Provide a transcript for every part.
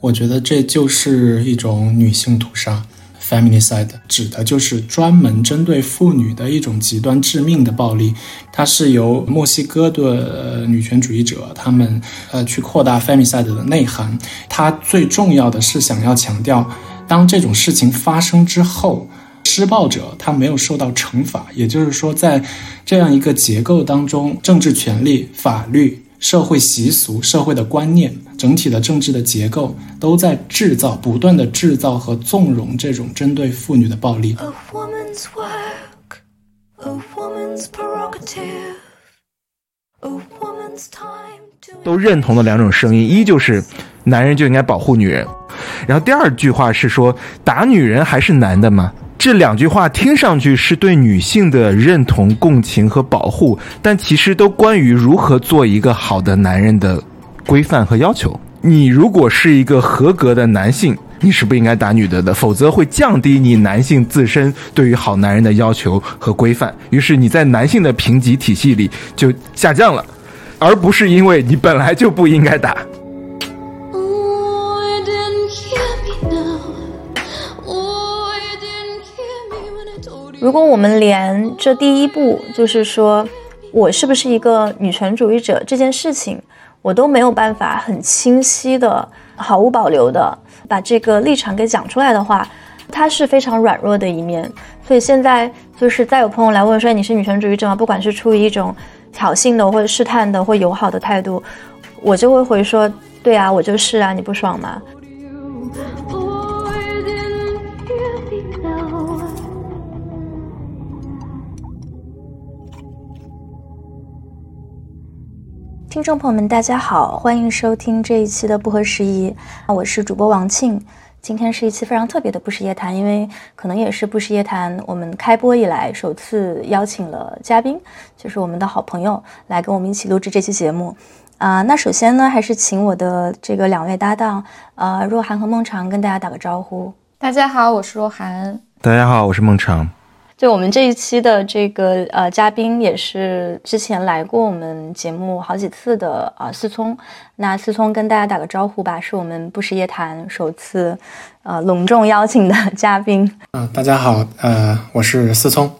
我觉得这就是一种女性屠杀，feminicide，指的就是专门针对妇女的一种极端致命的暴力。它是由墨西哥的女权主义者他们呃去扩大 feminicide 的内涵。它最重要的是想要强调，当这种事情发生之后，施暴者他没有受到惩罚，也就是说，在这样一个结构当中，政治权利、法律。社会习俗、社会的观念、整体的政治的结构，都在制造、不断的制造和纵容这种针对妇女的暴力。都认同的两种声音，一就是男人就应该保护女人，然后第二句话是说打女人还是男的吗？这两句话听上去是对女性的认同、共情和保护，但其实都关于如何做一个好的男人的规范和要求。你如果是一个合格的男性，你是不应该打女的的，否则会降低你男性自身对于好男人的要求和规范。于是你在男性的评级体系里就下降了，而不是因为你本来就不应该打。如果我们连这第一步，就是说我是不是一个女权主义者这件事情，我都没有办法很清晰的、毫无保留的把这个立场给讲出来的话，它是非常软弱的一面。所以现在就是再有朋友来问说你是女权主义者吗？不管是出于一种挑衅的或者试探的或友好的态度，我就会回说：对啊，我就是啊，你不爽吗？听众朋友们，大家好，欢迎收听这一期的不合时宜。我是主播王庆。今天是一期非常特别的不时夜谈，因为可能也是不时夜谈我们开播以来首次邀请了嘉宾，就是我们的好朋友来跟我们一起录制这期节目。啊，那首先呢，还是请我的这个两位搭档，呃，若涵和孟尝跟大家打个招呼。大家好，我是若涵。大家好，我是孟尝。就我们这一期的这个呃嘉宾也是之前来过我们节目好几次的啊思聪，那思聪跟大家打个招呼吧，是我们不时夜谈首次呃隆重邀请的嘉宾。啊，大家好，呃，我是思聪，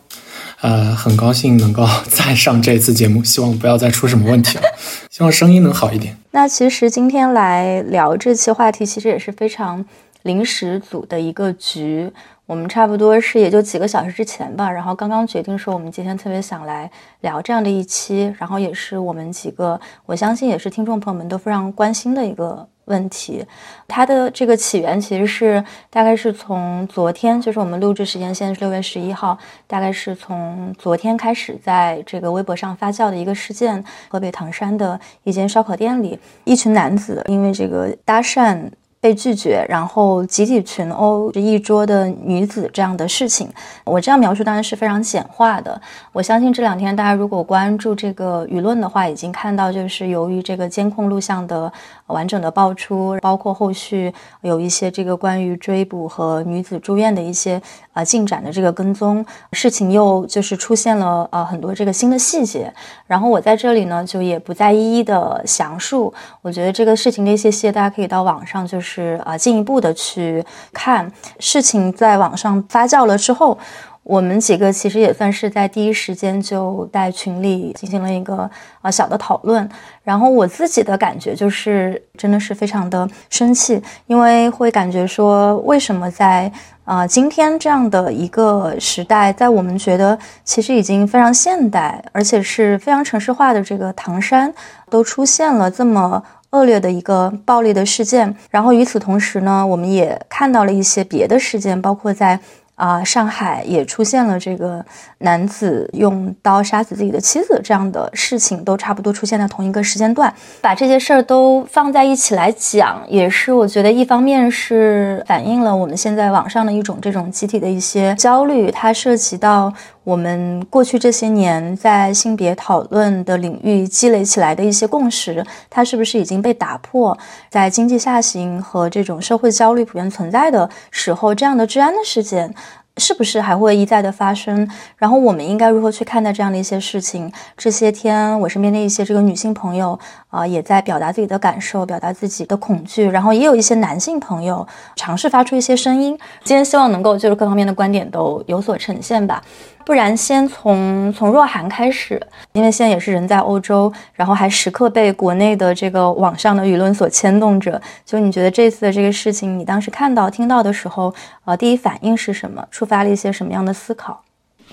呃，很高兴能够 再上这次节目，希望不要再出什么问题了，希望声音能好一点。那其实今天来聊这期话题，其实也是非常临时组的一个局。我们差不多是也就几个小时之前吧，然后刚刚决定说我们今天特别想来聊这样的一期，然后也是我们几个，我相信也是听众朋友们都非常关心的一个问题。它的这个起源其实是大概是从昨天，就是我们录制时间现在是六月十一号，大概是从昨天开始在这个微博上发酵的一个事件。河北唐山的一间烧烤店里，一群男子因为这个搭讪。被拒绝，然后集体群殴这一桌的女子这样的事情，我这样描述当然是非常简化的。我相信这两天大家如果关注这个舆论的话，已经看到就是由于这个监控录像的完整的爆出，包括后续有一些这个关于追捕和女子住院的一些呃进展的这个跟踪事情，又就是出现了呃很多这个新的细节。然后我在这里呢就也不再一一的详述。我觉得这个事情的一些细节，大家可以到网上就。是啊，进一步的去看事情在网上发酵了之后，我们几个其实也算是在第一时间就在群里进行了一个啊小的讨论。然后我自己的感觉就是，真的是非常的生气，因为会感觉说，为什么在啊今天这样的一个时代，在我们觉得其实已经非常现代，而且是非常城市化的这个唐山，都出现了这么。恶劣的一个暴力的事件，然后与此同时呢，我们也看到了一些别的事件，包括在。啊，上海也出现了这个男子用刀杀死自己的妻子这样的事情，都差不多出现在同一个时间段。把这些事儿都放在一起来讲，也是我觉得一方面是反映了我们现在网上的一种这种集体的一些焦虑，它涉及到我们过去这些年在性别讨论的领域积累起来的一些共识，它是不是已经被打破？在经济下行和这种社会焦虑普遍存在的时候，这样的治安的事件。是不是还会一再的发生？然后我们应该如何去看待这样的一些事情？这些天我身边的一些这个女性朋友啊，也在表达自己的感受，表达自己的恐惧。然后也有一些男性朋友尝试发出一些声音。今天希望能够就是各方面的观点都有所呈现吧。不然，先从从若涵开始，因为现在也是人在欧洲，然后还时刻被国内的这个网上的舆论所牵动着。就你觉得这次的这个事情，你当时看到、听到的时候，呃，第一反应是什么？触发了一些什么样的思考？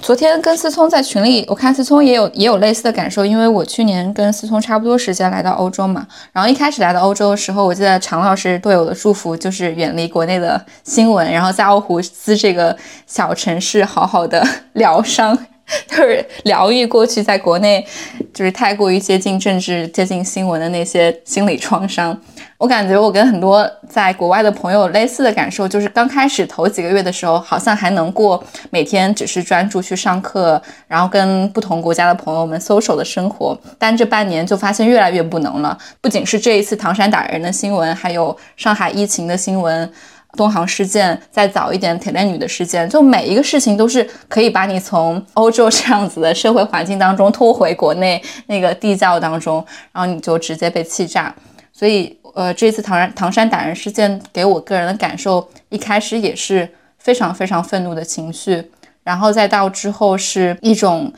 昨天跟思聪在群里，我看思聪也有也有类似的感受，因为我去年跟思聪差不多时间来到欧洲嘛。然后一开始来到欧洲的时候，我记得常老师对我的祝福就是远离国内的新闻，然后在奥胡斯这个小城市好好的 疗伤。就是疗愈过去在国内，就是太过于接近政治、接近新闻的那些心理创伤。我感觉我跟很多在国外的朋友类似的感受，就是刚开始头几个月的时候，好像还能过每天只是专注去上课，然后跟不同国家的朋友们 social 的生活。但这半年就发现越来越不能了。不仅是这一次唐山打人的新闻，还有上海疫情的新闻。东航事件，再早一点铁链女的事件，就每一个事情都是可以把你从欧洲这样子的社会环境当中拖回国内那个地窖当中，然后你就直接被气炸。所以，呃，这次唐山唐山打人事件给我个人的感受，一开始也是非常非常愤怒的情绪，然后再到之后是一种，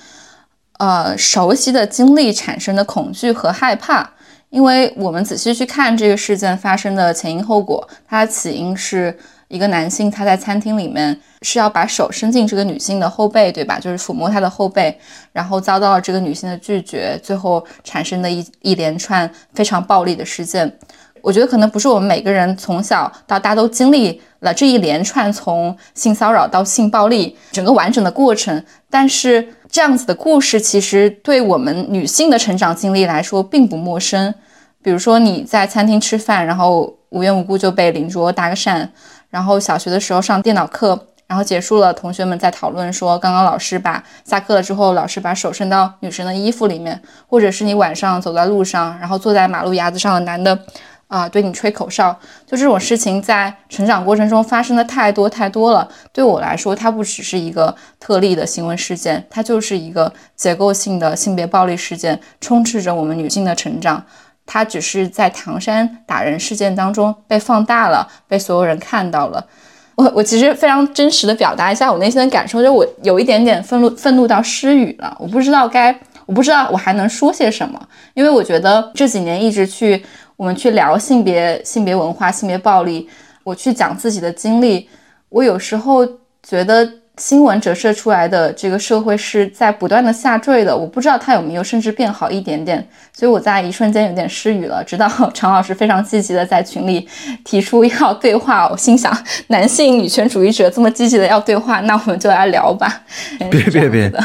呃，熟悉的经历产生的恐惧和害怕。因为我们仔细去看这个事件发生的前因后果，它的起因是一个男性他在餐厅里面是要把手伸进这个女性的后背，对吧？就是抚摸她的后背，然后遭到了这个女性的拒绝，最后产生的一一连串非常暴力的事件。我觉得可能不是我们每个人从小到大都经历了这一连串从性骚扰到性暴力整个完整的过程，但是。这样子的故事，其实对我们女性的成长经历来说并不陌生。比如说你在餐厅吃饭，然后无缘无故就被邻桌搭个讪；然后小学的时候上电脑课，然后结束了，同学们在讨论说，刚刚老师把下课了之后，老师把手伸到女生的衣服里面，或者是你晚上走在路上，然后坐在马路牙子上的男的。啊，对你吹口哨，就这种事情在成长过程中发生的太多太多了。对我来说，它不只是一个特例的新闻事件，它就是一个结构性的性别暴力事件，充斥着我们女性的成长。他只是在唐山打人事件当中被放大了，被所有人看到了。我我其实非常真实的表达一下我内心的感受，就我有一点点愤怒，愤怒到失语了。我不知道该，我不知道我还能说些什么，因为我觉得这几年一直去。我们去聊性别、性别文化、性别暴力，我去讲自己的经历。我有时候觉得新闻折射出来的这个社会是在不断的下坠的，我不知道它有没有甚至变好一点点。所以我在一瞬间有点失语了。直到常老师非常积极的在群里提出要对话，我心想，男性女权主义者这么积极的要对话，那我们就来聊吧。别别别的！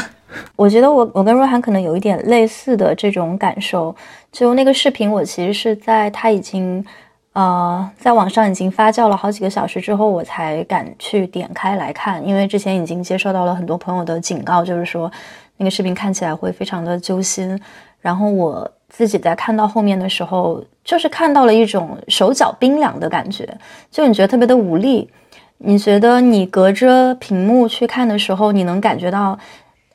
我觉得我我跟若涵可能有一点类似的这种感受。就那个视频，我其实是在他已经，呃，在网上已经发酵了好几个小时之后，我才敢去点开来看。因为之前已经接受到了很多朋友的警告，就是说那个视频看起来会非常的揪心。然后我自己在看到后面的时候，就是看到了一种手脚冰凉的感觉，就你觉得特别的无力。你觉得你隔着屏幕去看的时候，你能感觉到。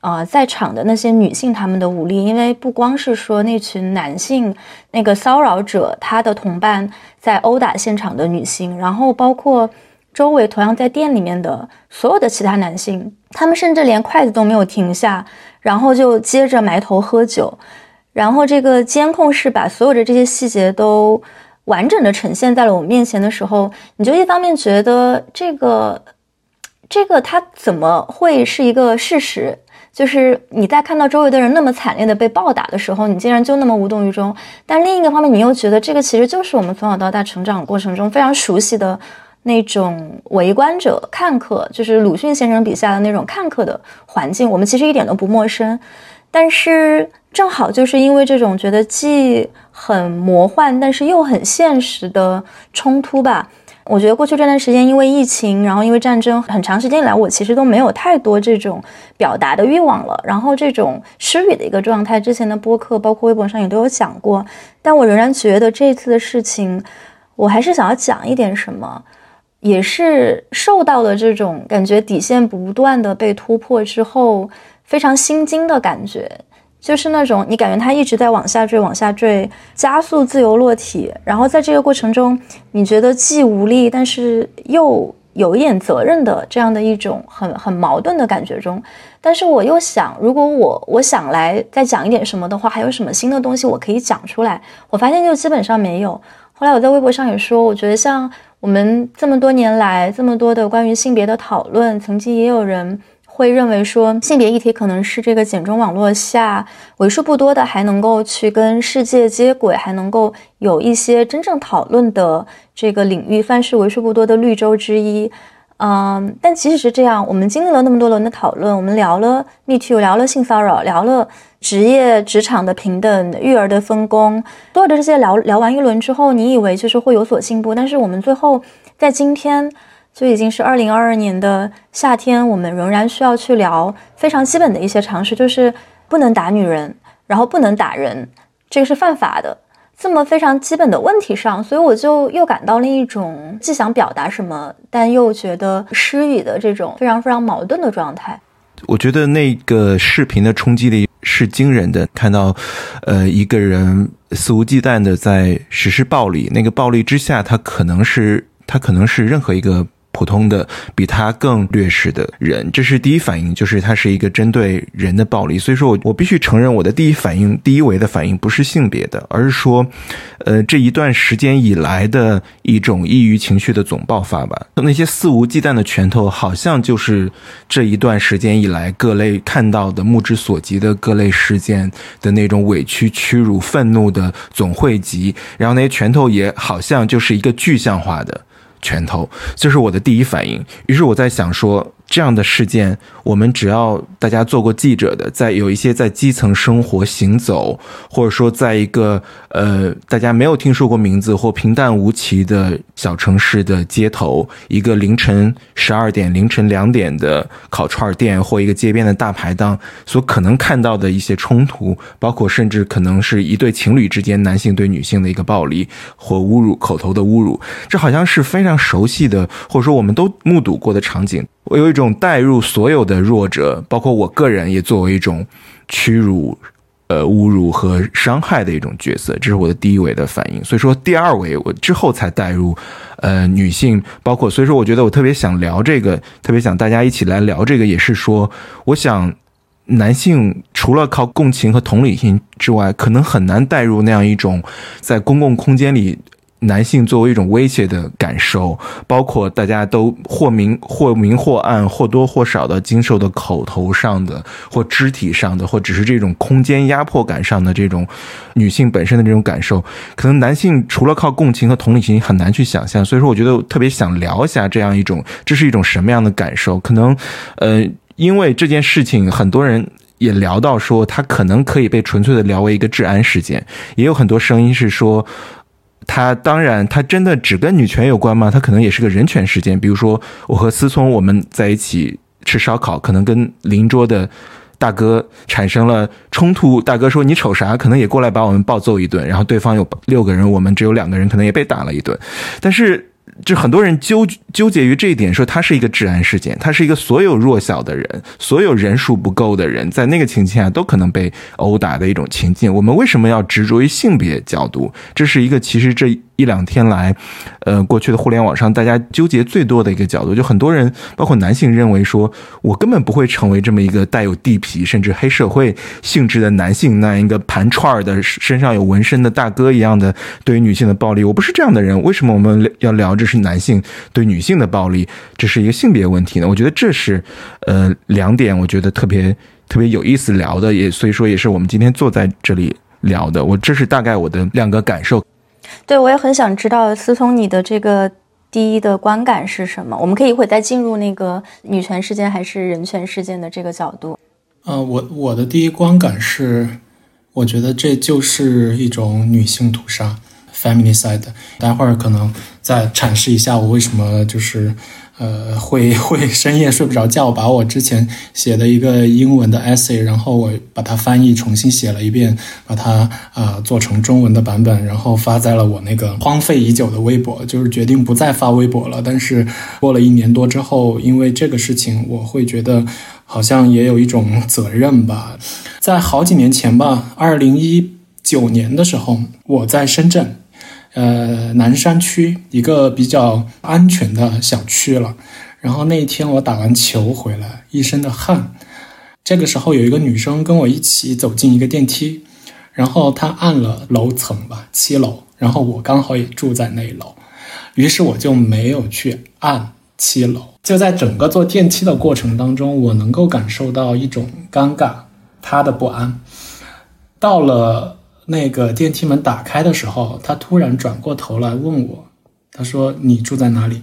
啊，在场的那些女性，她们的武力，因为不光是说那群男性，那个骚扰者他的同伴在殴打现场的女性，然后包括周围同样在店里面的所有的其他男性，他们甚至连筷子都没有停下，然后就接着埋头喝酒，然后这个监控是把所有的这些细节都完整的呈现在了我们面前的时候，你就一方面觉得这个，这个它怎么会是一个事实？就是你在看到周围的人那么惨烈的被暴打的时候，你竟然就那么无动于衷。但另一个方面，你又觉得这个其实就是我们从小到大成长过程中非常熟悉的那种围观者、看客，就是鲁迅先生笔下的那种看客的环境，我们其实一点都不陌生。但是正好就是因为这种觉得既很魔幻，但是又很现实的冲突吧。我觉得过去这段时间，因为疫情，然后因为战争，很长时间以来，我其实都没有太多这种表达的欲望了。然后这种失语的一个状态，之前的播客，包括微博上也都有讲过。但我仍然觉得这次的事情，我还是想要讲一点什么。也是受到了这种感觉底线不断的被突破之后，非常心惊的感觉，就是那种你感觉它一直在往下坠，往下坠，加速自由落体，然后在这个过程中，你觉得既无力，但是又有一点责任的这样的一种很很矛盾的感觉中。但是我又想，如果我我想来再讲一点什么的话，还有什么新的东西我可以讲出来？我发现就基本上没有。后来我在微博上也说，我觉得像。我们这么多年来，这么多的关于性别的讨论，曾经也有人会认为说，性别议题可能是这个简中网络下为数不多的还能够去跟世界接轨，还能够有一些真正讨论的这个领域，算是为数不多的绿洲之一。嗯，但即使是这样，我们经历了那么多轮的讨论，我们聊了 Me Too，聊了性骚扰，聊了。职业职场的平等，育儿的分工，所有的这些聊聊完一轮之后，你以为就是会有所进步，但是我们最后在今天就已经是二零二二年的夏天，我们仍然需要去聊非常基本的一些常识，就是不能打女人，然后不能打人，这个是犯法的，这么非常基本的问题上，所以我就又感到了一种既想表达什么，但又觉得失语的这种非常非常矛盾的状态。我觉得那个视频的冲击力是惊人的。看到，呃，一个人肆无忌惮的在实施暴力，那个暴力之下，他可能是他可能是任何一个。普通的比他更劣势的人，这是第一反应，就是他是一个针对人的暴力。所以说我我必须承认，我的第一反应、第一维的反应不是性别的，而是说，呃，这一段时间以来的一种抑郁情绪的总爆发吧。那些肆无忌惮的拳头，好像就是这一段时间以来各类看到的目之所及的各类事件的那种委屈、屈辱、愤怒的总汇集。然后那些拳头也好像就是一个具象化的。拳头，这是我的第一反应。于是我在想说。这样的事件，我们只要大家做过记者的，在有一些在基层生活行走，或者说在一个呃大家没有听说过名字或平淡无奇的小城市的街头，一个凌晨十二点、凌晨两点的烤串店或一个街边的大排档，所可能看到的一些冲突，包括甚至可能是一对情侣之间男性对女性的一个暴力或侮辱、口头的侮辱，这好像是非常熟悉的，或者说我们都目睹过的场景。我有这种带入所有的弱者，包括我个人，也作为一种屈辱、呃侮辱和伤害的一种角色，这是我的第一维的反应。所以说，第二维我之后才带入，呃，女性，包括所以说，我觉得我特别想聊这个，特别想大家一起来聊这个，也是说，我想男性除了靠共情和同理心之外，可能很难带入那样一种在公共空间里。男性作为一种威胁的感受，包括大家都或明或明或暗或多或少的经受的口头上的或肢体上的，或只是这种空间压迫感上的这种女性本身的这种感受，可能男性除了靠共情和同理心很难去想象。所以说，我觉得特别想聊一下这样一种，这是一种什么样的感受？可能，呃，因为这件事情，很多人也聊到说，它可能可以被纯粹的聊为一个治安事件，也有很多声音是说。他当然，他真的只跟女权有关吗？他可能也是个人权事件。比如说，我和思聪我们在一起吃烧烤，可能跟邻桌的大哥产生了冲突。大哥说：“你瞅啥？”可能也过来把我们暴揍一顿。然后对方有六个人，我们只有两个人，可能也被打了一顿。但是。就很多人纠纠结于这一点，说他是一个治安事件，他是一个所有弱小的人、所有人数不够的人，在那个情境下都可能被殴打的一种情境。我们为什么要执着于性别角度？这是一个其实这。一两天来，呃，过去的互联网上大家纠结最多的一个角度，就很多人，包括男性，认为说我根本不会成为这么一个带有地痞甚至黑社会性质的男性，那样一个盘串的身上有纹身的大哥一样的对于女性的暴力，我不是这样的人。为什么我们要聊这是男性对女性的暴力，这是一个性别问题呢？我觉得这是呃两点，我觉得特别特别有意思聊的，也所以说也是我们今天坐在这里聊的。我这是大概我的两个感受。对，我也很想知道思聪你的这个第一的观感是什么？我们可以一会再进入那个女权事件还是人权事件的这个角度。呃，我我的第一观感是，我觉得这就是一种女性屠杀，family side。待会儿可能再阐释一下我为什么就是呃，会 会深夜睡不着觉，把我之前写的一个英文的 essay，然后我把它翻译重新写了一遍，把它啊做成中文的版本，然后发在了我那个荒废已久的微博，就是决定不再发微博了。但是过了一年多之后，因为这个事情，我会觉得好像也有一种责任吧。在好几年前吧，二零一九年的时候，我在深圳。呃，南山区一个比较安全的小区了。然后那一天我打完球回来，一身的汗。这个时候有一个女生跟我一起走进一个电梯，然后她按了楼层吧，七楼。然后我刚好也住在那楼，于是我就没有去按七楼。就在整个坐电梯的过程当中，我能够感受到一种尴尬，她的不安。到了。那个电梯门打开的时候，他突然转过头来问我：“他说你住在哪里？”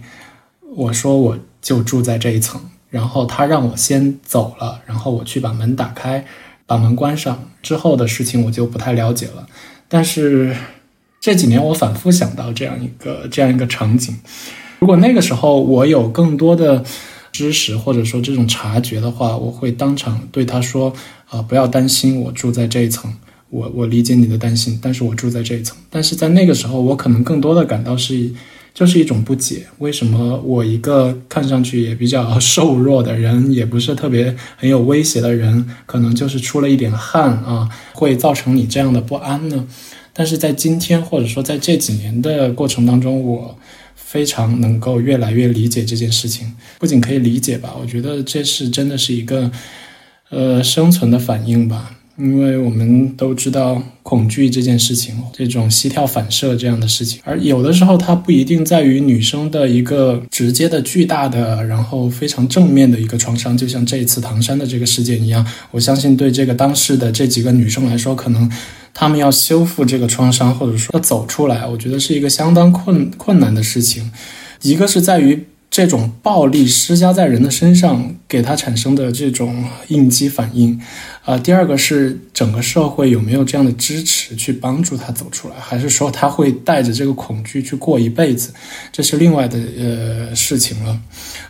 我说：“我就住在这一层。”然后他让我先走了，然后我去把门打开，把门关上。之后的事情我就不太了解了。但是这几年我反复想到这样一个这样一个场景：如果那个时候我有更多的知识或者说这种察觉的话，我会当场对他说：“啊，不要担心，我住在这一层。”我我理解你的担心，但是我住在这一层，但是在那个时候，我可能更多的感到是，就是一种不解，为什么我一个看上去也比较 瘦弱的人，也不是特别很有威胁的人，可能就是出了一点汗啊，会造成你这样的不安呢？但是在今天，或者说在这几年的过程当中，我非常能够越来越理解这件事情，不仅可以理解吧，我觉得这是真的是一个，呃，生存的反应吧。因为我们都知道恐惧这件事情，这种膝跳反射这样的事情，而有的时候它不一定在于女生的一个直接的巨大的，然后非常正面的一个创伤，就像这一次唐山的这个事件一样。我相信对这个当事的这几个女生来说，可能她们要修复这个创伤，或者说要走出来，我觉得是一个相当困困难的事情。一个是在于。这种暴力施加在人的身上，给他产生的这种应激反应，啊，第二个是整个社会有没有这样的支持去帮助他走出来，还是说他会带着这个恐惧去过一辈子，这是另外的呃事情了。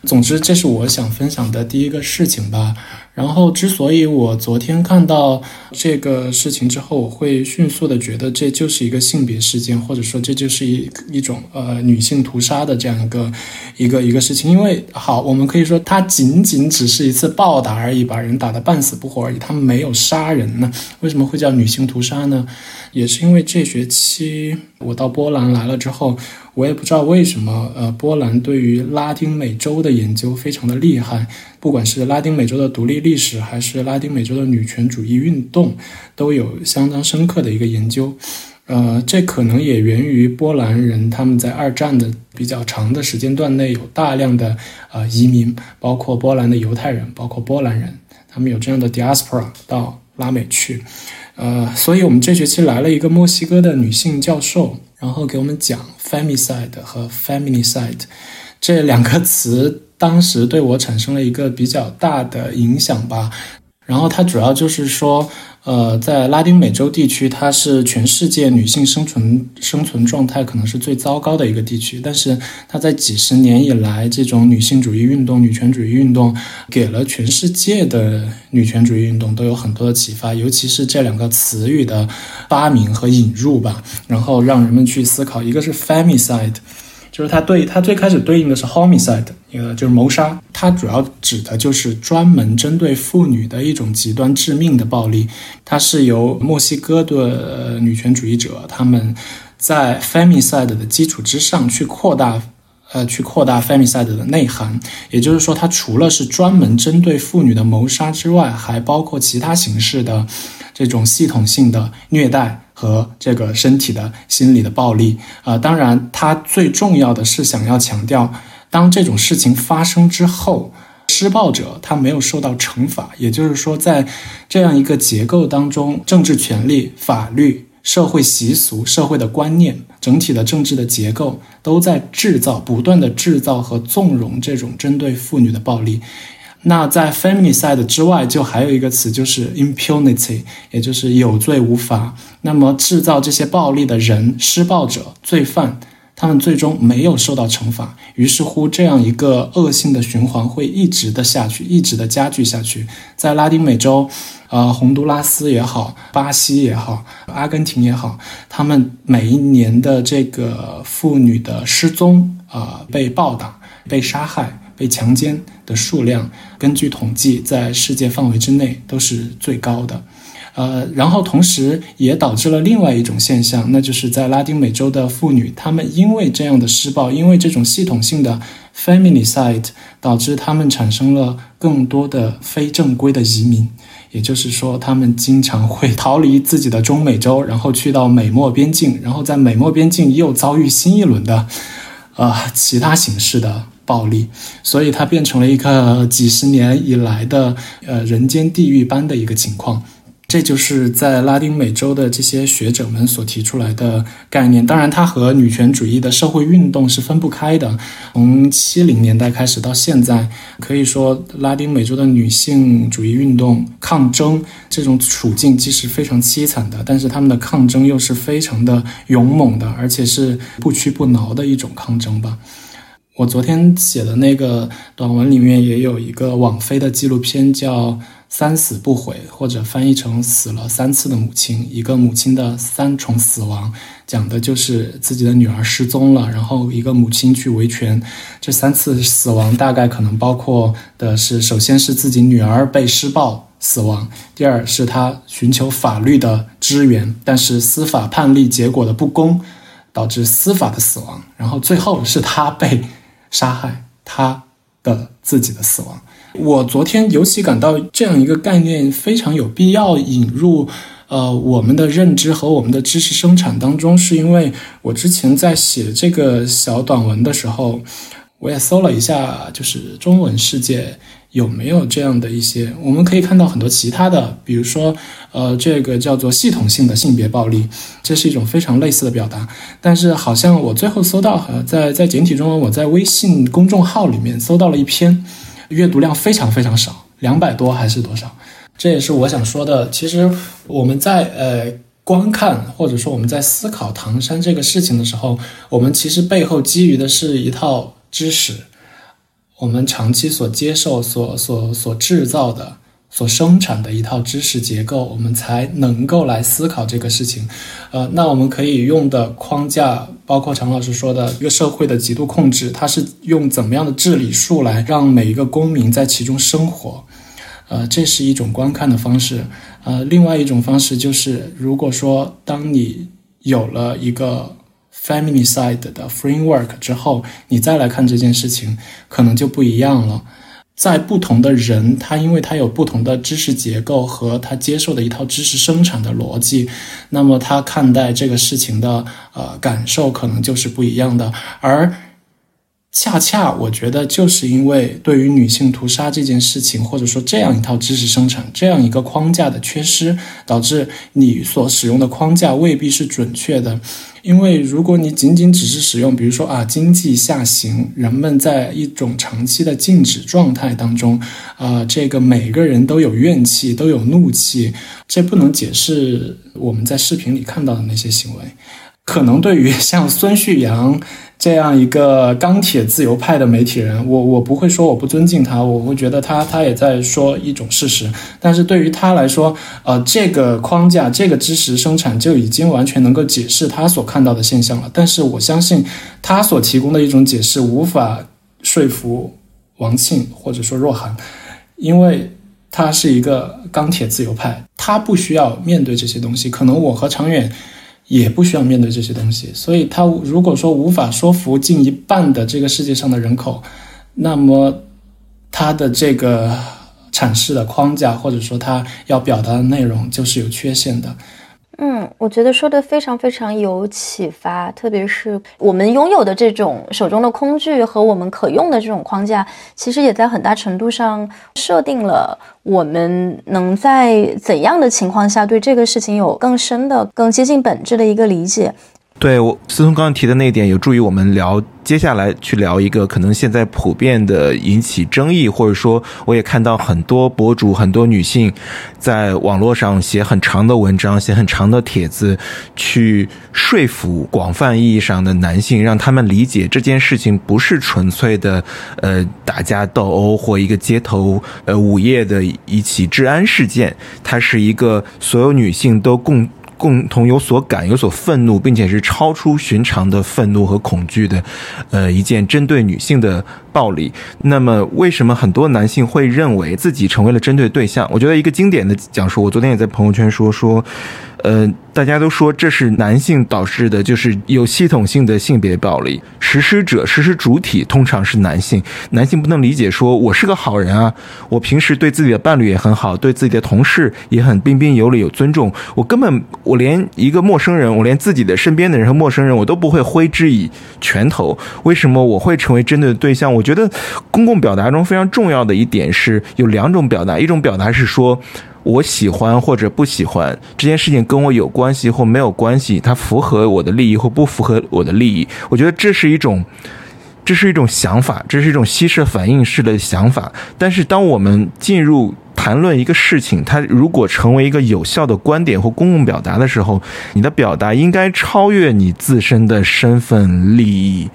总之，这是我想分享的第一个事情吧。然后，之所以我昨天看到这个事情之后，我会迅速的觉得这就是一个性别事件，或者说这就是一一种呃女性屠杀的这样一个一个一个事情。因为好，我们可以说它仅仅只是一次暴打而已，把人打得半死不活而已，他们没有杀人呢。为什么会叫女性屠杀呢？也是因为这学期我到波兰来了之后。我也不知道为什么，呃，波兰对于拉丁美洲的研究非常的厉害，不管是拉丁美洲的独立历史，还是拉丁美洲的女权主义运动，都有相当深刻的一个研究。呃，这可能也源于波兰人他们在二战的比较长的时间段内有大量的呃移民，包括波兰的犹太人，包括波兰人，他们有这样的 diaspora 到拉美去。呃，所以我们这学期来了一个墨西哥的女性教授。然后给我们讲 femicide 和 feminicide 这两个词，当时对我产生了一个比较大的影响吧。然后它主要就是说。呃，在拉丁美洲地区，它是全世界女性生存生存状态可能是最糟糕的一个地区。但是，它在几十年以来，这种女性主义运动、女权主义运动，给了全世界的女权主义运动都有很多的启发。尤其是这两个词语的发明和引入吧，然后让人们去思考，一个是 femicide。就是它对它最开始对应的是 homicide，呃，就是谋杀。它主要指的就是专门针对妇女的一种极端致命的暴力。它是由墨西哥的呃女权主义者他们在 femicide 的基础之上去扩大，呃，去扩大 femicide 的内涵。也就是说，它除了是专门针对妇女的谋杀之外，还包括其他形式的这种系统性的虐待。和这个身体的、心理的暴力啊，当然，他最重要的是想要强调，当这种事情发生之后，施暴者他没有受到惩罚，也就是说，在这样一个结构当中，政治权利、法律、社会习俗、社会的观念、整体的政治的结构，都在制造、不断的制造和纵容这种针对妇女的暴力。那在 feminicide 之外，就还有一个词，就是 impunity，也就是有罪无罚。那么制造这些暴力的人、施暴者、罪犯，他们最终没有受到惩罚，于是乎这样一个恶性的循环会一直的下去，一直的加剧下去。在拉丁美洲，呃，洪都拉斯也好，巴西也好，阿根廷也好，他们每一年的这个妇女的失踪啊，被暴打、被杀害、被强奸的数量，根据统计，在世界范围之内都是最高的。呃，然后同时也导致了另外一种现象，那就是在拉丁美洲的妇女，她们因为这样的施暴，因为这种系统性的 feminicide，导致她们产生了更多的非正规的移民，也就是说，她们经常会逃离自己的中美洲，然后去到美墨边境，然后在美墨边境又遭遇新一轮的，呃，其他形式的暴力，所以它变成了一个几十年以来的呃人间地狱般的一个情况。这就是在拉丁美洲的这些学者们所提出来的概念。当然，它和女权主义的社会运动是分不开的。从七零年代开始到现在，可以说拉丁美洲的女性主义运动抗争这种处境既是非常凄惨的，但是他们的抗争又是非常的勇猛的，而且是不屈不挠的一种抗争吧。我昨天写的那个短文里面也有一个网飞的纪录片，叫。三死不悔，或者翻译成死了三次的母亲，一个母亲的三重死亡，讲的就是自己的女儿失踪了，然后一个母亲去维权。这三次死亡大概可能包括的是：首先是自己女儿被施暴死亡；第二是她寻求法律的支援，但是司法判例结果的不公导致司法的死亡；然后最后是她被杀害，他的自己的死亡。我昨天尤其感到这样一个概念非常有必要引入，呃，我们的认知和我们的知识生产当中，是因为我之前在写这个小短文的时候，我也搜了一下，就是中文世界有没有这样的一些，我们可以看到很多其他的，比如说，呃，这个叫做系统性的性别暴力，这是一种非常类似的表达，但是好像我最后搜到，呃，在在简体中文，我在微信公众号里面搜到了一篇。阅读量非常非常少，两百多还是多少？这也是我想说的。其实我们在呃观看或者说我们在思考唐山这个事情的时候，我们其实背后基于的是一套知识，我们长期所接受、所所所制造的。所生产的一套知识结构，我们才能够来思考这个事情。呃，那我们可以用的框架，包括常老师说的一个社会的极度控制，它是用怎么样的治理术来让每一个公民在其中生活？呃，这是一种观看的方式。呃，另外一种方式就是，如果说当你有了一个 feminicide 的 framework 之后，你再来看这件事情，可能就不一样了。在不同的人，他因为他有不同的知识结构和他接受的一套知识生产的逻辑，那么他看待这个事情的呃感受可能就是不一样的。而恰恰我觉得，就是因为对于女性屠杀这件事情，或者说这样一套知识生产这样一个框架的缺失，导致你所使用的框架未必是准确的。因为如果你仅仅只是使用，比如说啊，经济下行，人们在一种长期的静止状态当中，啊，这个每个人都有怨气，都有怒气，这不能解释我们在视频里看到的那些行为。可能对于像孙旭阳。这样一个钢铁自由派的媒体人，我我不会说我不尊敬他，我会觉得他他也在说一种事实。但是对于他来说，呃，这个框架、这个知识生产就已经完全能够解释他所看到的现象了。但是我相信他所提供的一种解释无法说服王庆或者说若涵，因为他是一个钢铁自由派，他不需要面对这些东西。可能我和长远。也不需要面对这些东西，所以他如果说无法说服近一半的这个世界上的人口，那么他的这个阐释的框架或者说他要表达的内容就是有缺陷的。嗯，我觉得说的非常非常有启发，特别是我们拥有的这种手中的工具和我们可用的这种框架，其实也在很大程度上设定了我们能在怎样的情况下对这个事情有更深的、更接近本质的一个理解。对我思聪刚刚提的那一点，有助于我们聊接下来去聊一个可能现在普遍的引起争议，或者说我也看到很多博主、很多女性在网络上写很长的文章、写很长的帖子，去说服广泛意义上的男性，让他们理解这件事情不是纯粹的呃打架斗殴或一个街头呃午夜的一起治安事件，它是一个所有女性都共。共同有所感、有所愤怒，并且是超出寻常的愤怒和恐惧的，呃，一件针对女性的暴力。那么，为什么很多男性会认为自己成为了针对对象？我觉得一个经典的讲述，我昨天也在朋友圈说说。呃，大家都说这是男性导致的，就是有系统性的性别暴力，实施者、实施主体通常是男性。男性不能理解说，我是个好人啊，我平时对自己的伴侣也很好，对自己的同事也很彬彬有礼、有尊重。我根本，我连一个陌生人，我连自己的身边的人和陌生人，我都不会挥之以拳头。为什么我会成为针对的对象？我觉得，公共表达中非常重要的一点是有两种表达，一种表达是说。我喜欢或者不喜欢这件事情跟我有关系或没有关系，它符合我的利益或不符合我的利益。我觉得这是一种，这是一种想法，这是一种稀释反应式的想法。但是当我们进入谈论一个事情，它如果成为一个有效的观点或公共表达的时候，你的表达应该超越你自身的身份、利益、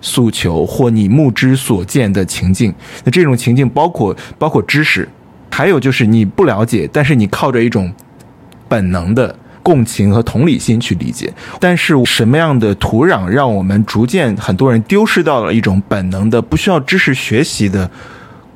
诉求或你目之所见的情境。那这种情境包括包括知识。还有就是你不了解，但是你靠着一种本能的共情和同理心去理解。但是什么样的土壤让我们逐渐很多人丢失到了一种本能的、不需要知识学习的？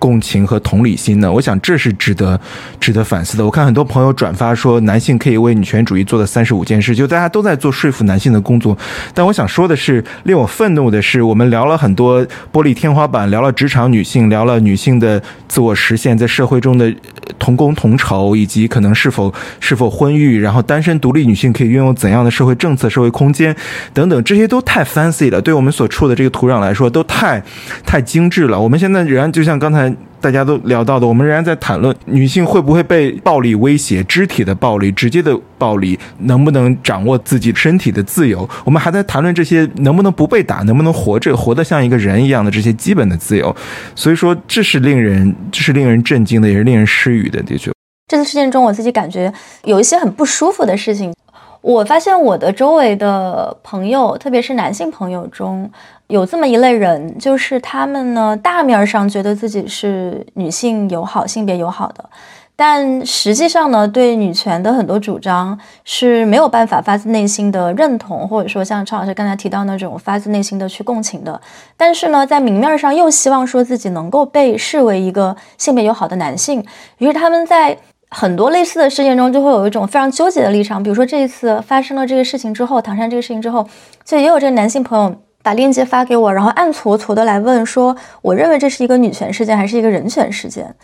共情和同理心呢？我想这是值得值得反思的。我看很多朋友转发说，男性可以为女权主义做的三十五件事，就大家都在做说服男性的工作。但我想说的是，令我愤怒的是，我们聊了很多玻璃天花板，聊了职场女性，聊了女性的自我实现，在社会中的同工同酬，以及可能是否是否婚育，然后单身独立女性可以拥有怎样的社会政策、社会空间等等，这些都太 fancy 了。对我们所处的这个土壤来说，都太太精致了。我们现在仍然就像刚才。大家都聊到的，我们仍然在谈论女性会不会被暴力威胁，肢体的暴力、直接的暴力，能不能掌握自己身体的自由？我们还在谈论这些能不能不被打，能不能活着，活得像一个人一样的这些基本的自由。所以说，这是令人，这是令人震惊的，也是令人失语的。的确，这次事件中，我自己感觉有一些很不舒服的事情。我发现我的周围的朋友，特别是男性朋友中。有这么一类人，就是他们呢，大面上觉得自己是女性友好、性别友好的，但实际上呢，对女权的很多主张是没有办法发自内心的认同，或者说像陈老师刚才提到那种发自内心的去共情的。但是呢，在明面上又希望说自己能够被视为一个性别友好的男性，于是他们在很多类似的事件中就会有一种非常纠结的立场。比如说这一次发生了这个事情之后，唐山这个事情之后，就也有这个男性朋友。把链接发给我，然后暗搓搓的来问说：“我认为这是一个女权事件还是一个人权事件？”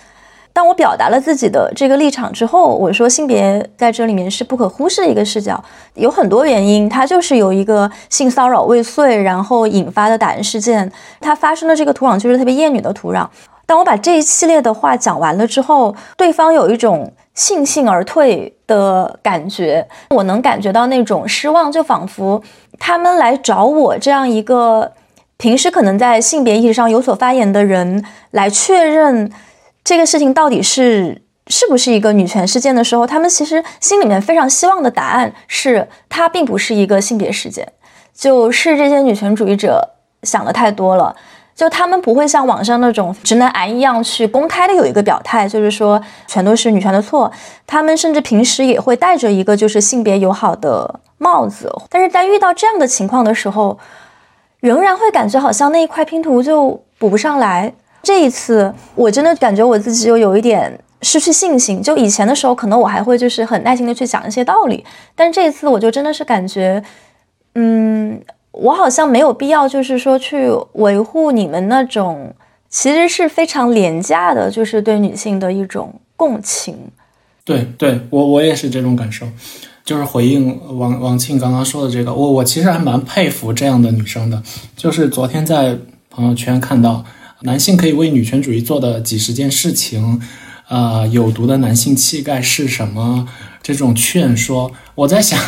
当我表达了自己的这个立场之后，我说性别在这里面是不可忽视的一个视角，有很多原因，它就是有一个性骚扰未遂，然后引发的打人事件，它发生的这个土壤就是特别厌女的土壤。当我把这一系列的话讲完了之后，对方有一种悻悻而退的感觉，我能感觉到那种失望，就仿佛。他们来找我这样一个平时可能在性别意识上有所发言的人，来确认这个事情到底是是不是一个女权事件的时候，他们其实心里面非常希望的答案是，它并不是一个性别事件，就是这些女权主义者想的太多了。就他们不会像网上那种直男癌一样去公开的有一个表态，就是说全都是女权的错。他们甚至平时也会戴着一个就是性别友好的帽子，但是在遇到这样的情况的时候，仍然会感觉好像那一块拼图就补不上来。这一次我真的感觉我自己就有一点失去信心。就以前的时候，可能我还会就是很耐心的去讲一些道理，但这一次我就真的是感觉，嗯。我好像没有必要，就是说去维护你们那种其实是非常廉价的，就是对女性的一种共情。对，对我我也是这种感受，就是回应王王庆刚刚说的这个，我我其实还蛮佩服这样的女生的。就是昨天在朋友圈看到男性可以为女权主义做的几十件事情，啊，有毒的男性气概是什么？这种劝说，我在想。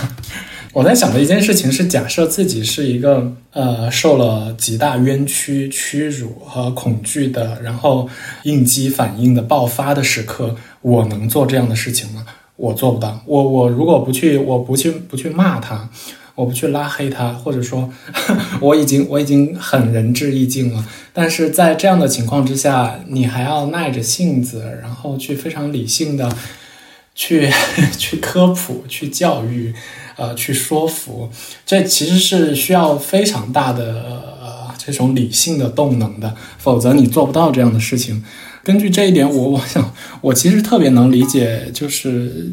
我在想的一件事情是，假设自己是一个呃受了极大冤屈、屈辱和恐惧的，然后应激反应的爆发的时刻，我能做这样的事情吗？我做不到。我我如果不去，我不去不去骂他，我不去拉黑他，或者说 我已经我已经很仁至义尽了。但是在这样的情况之下，你还要耐着性子，然后去非常理性的去 去科普、去教育。呃，去说服，这其实是需要非常大的呃这种理性的动能的，否则你做不到这样的事情。根据这一点，我我想，我其实特别能理解，就是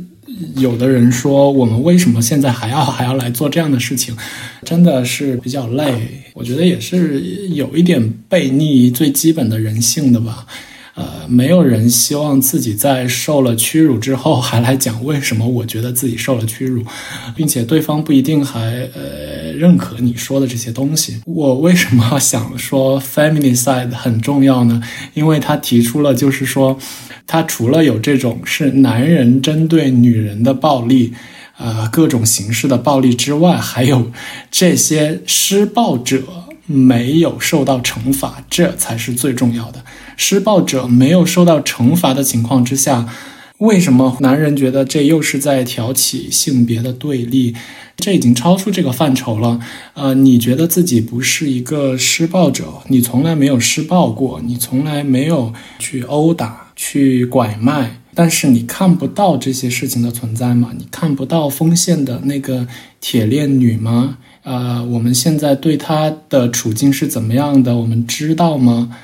有的人说我们为什么现在还要还要来做这样的事情，真的是比较累。我觉得也是有一点背逆最基本的人性的吧。呃，没有人希望自己在受了屈辱之后还来讲为什么我觉得自己受了屈辱，并且对方不一定还呃认可你说的这些东西。我为什么想说 feminicide 很重要呢？因为他提出了就是说，他除了有这种是男人针对女人的暴力，呃各种形式的暴力之外，还有这些施暴者没有受到惩罚，这才是最重要的。施暴者没有受到惩罚的情况之下，为什么男人觉得这又是在挑起性别的对立？这已经超出这个范畴了。呃，你觉得自己不是一个施暴者，你从来没有施暴过，你从来没有去殴打、去拐卖，但是你看不到这些事情的存在吗？你看不到丰县的那个铁链女吗？呃，我们现在对她的处境是怎么样的？我们知道吗？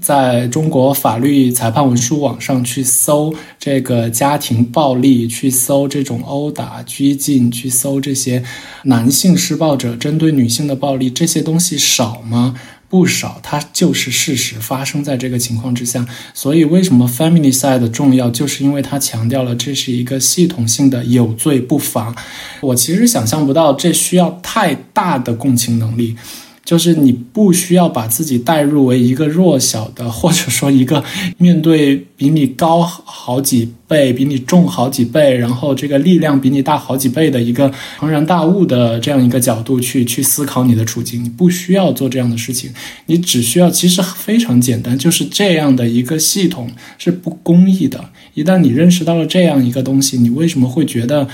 在中国法律裁判文书网上去搜这个家庭暴力，去搜这种殴打、拘禁，去搜这些男性施暴者针对女性的暴力，这些东西少吗？不少，它就是事实，发生在这个情况之下。所以，为什么 feminicide 重要，就是因为它强调了这是一个系统性的有罪不罚。我其实想象不到，这需要太大的共情能力。就是你不需要把自己代入为一个弱小的，或者说一个面对比你高好几倍、比你重好几倍，然后这个力量比你大好几倍的一个庞然大物的这样一个角度去去思考你的处境。你不需要做这样的事情，你只需要其实非常简单，就是这样的一个系统是不公义的。一旦你认识到了这样一个东西，你为什么会觉得？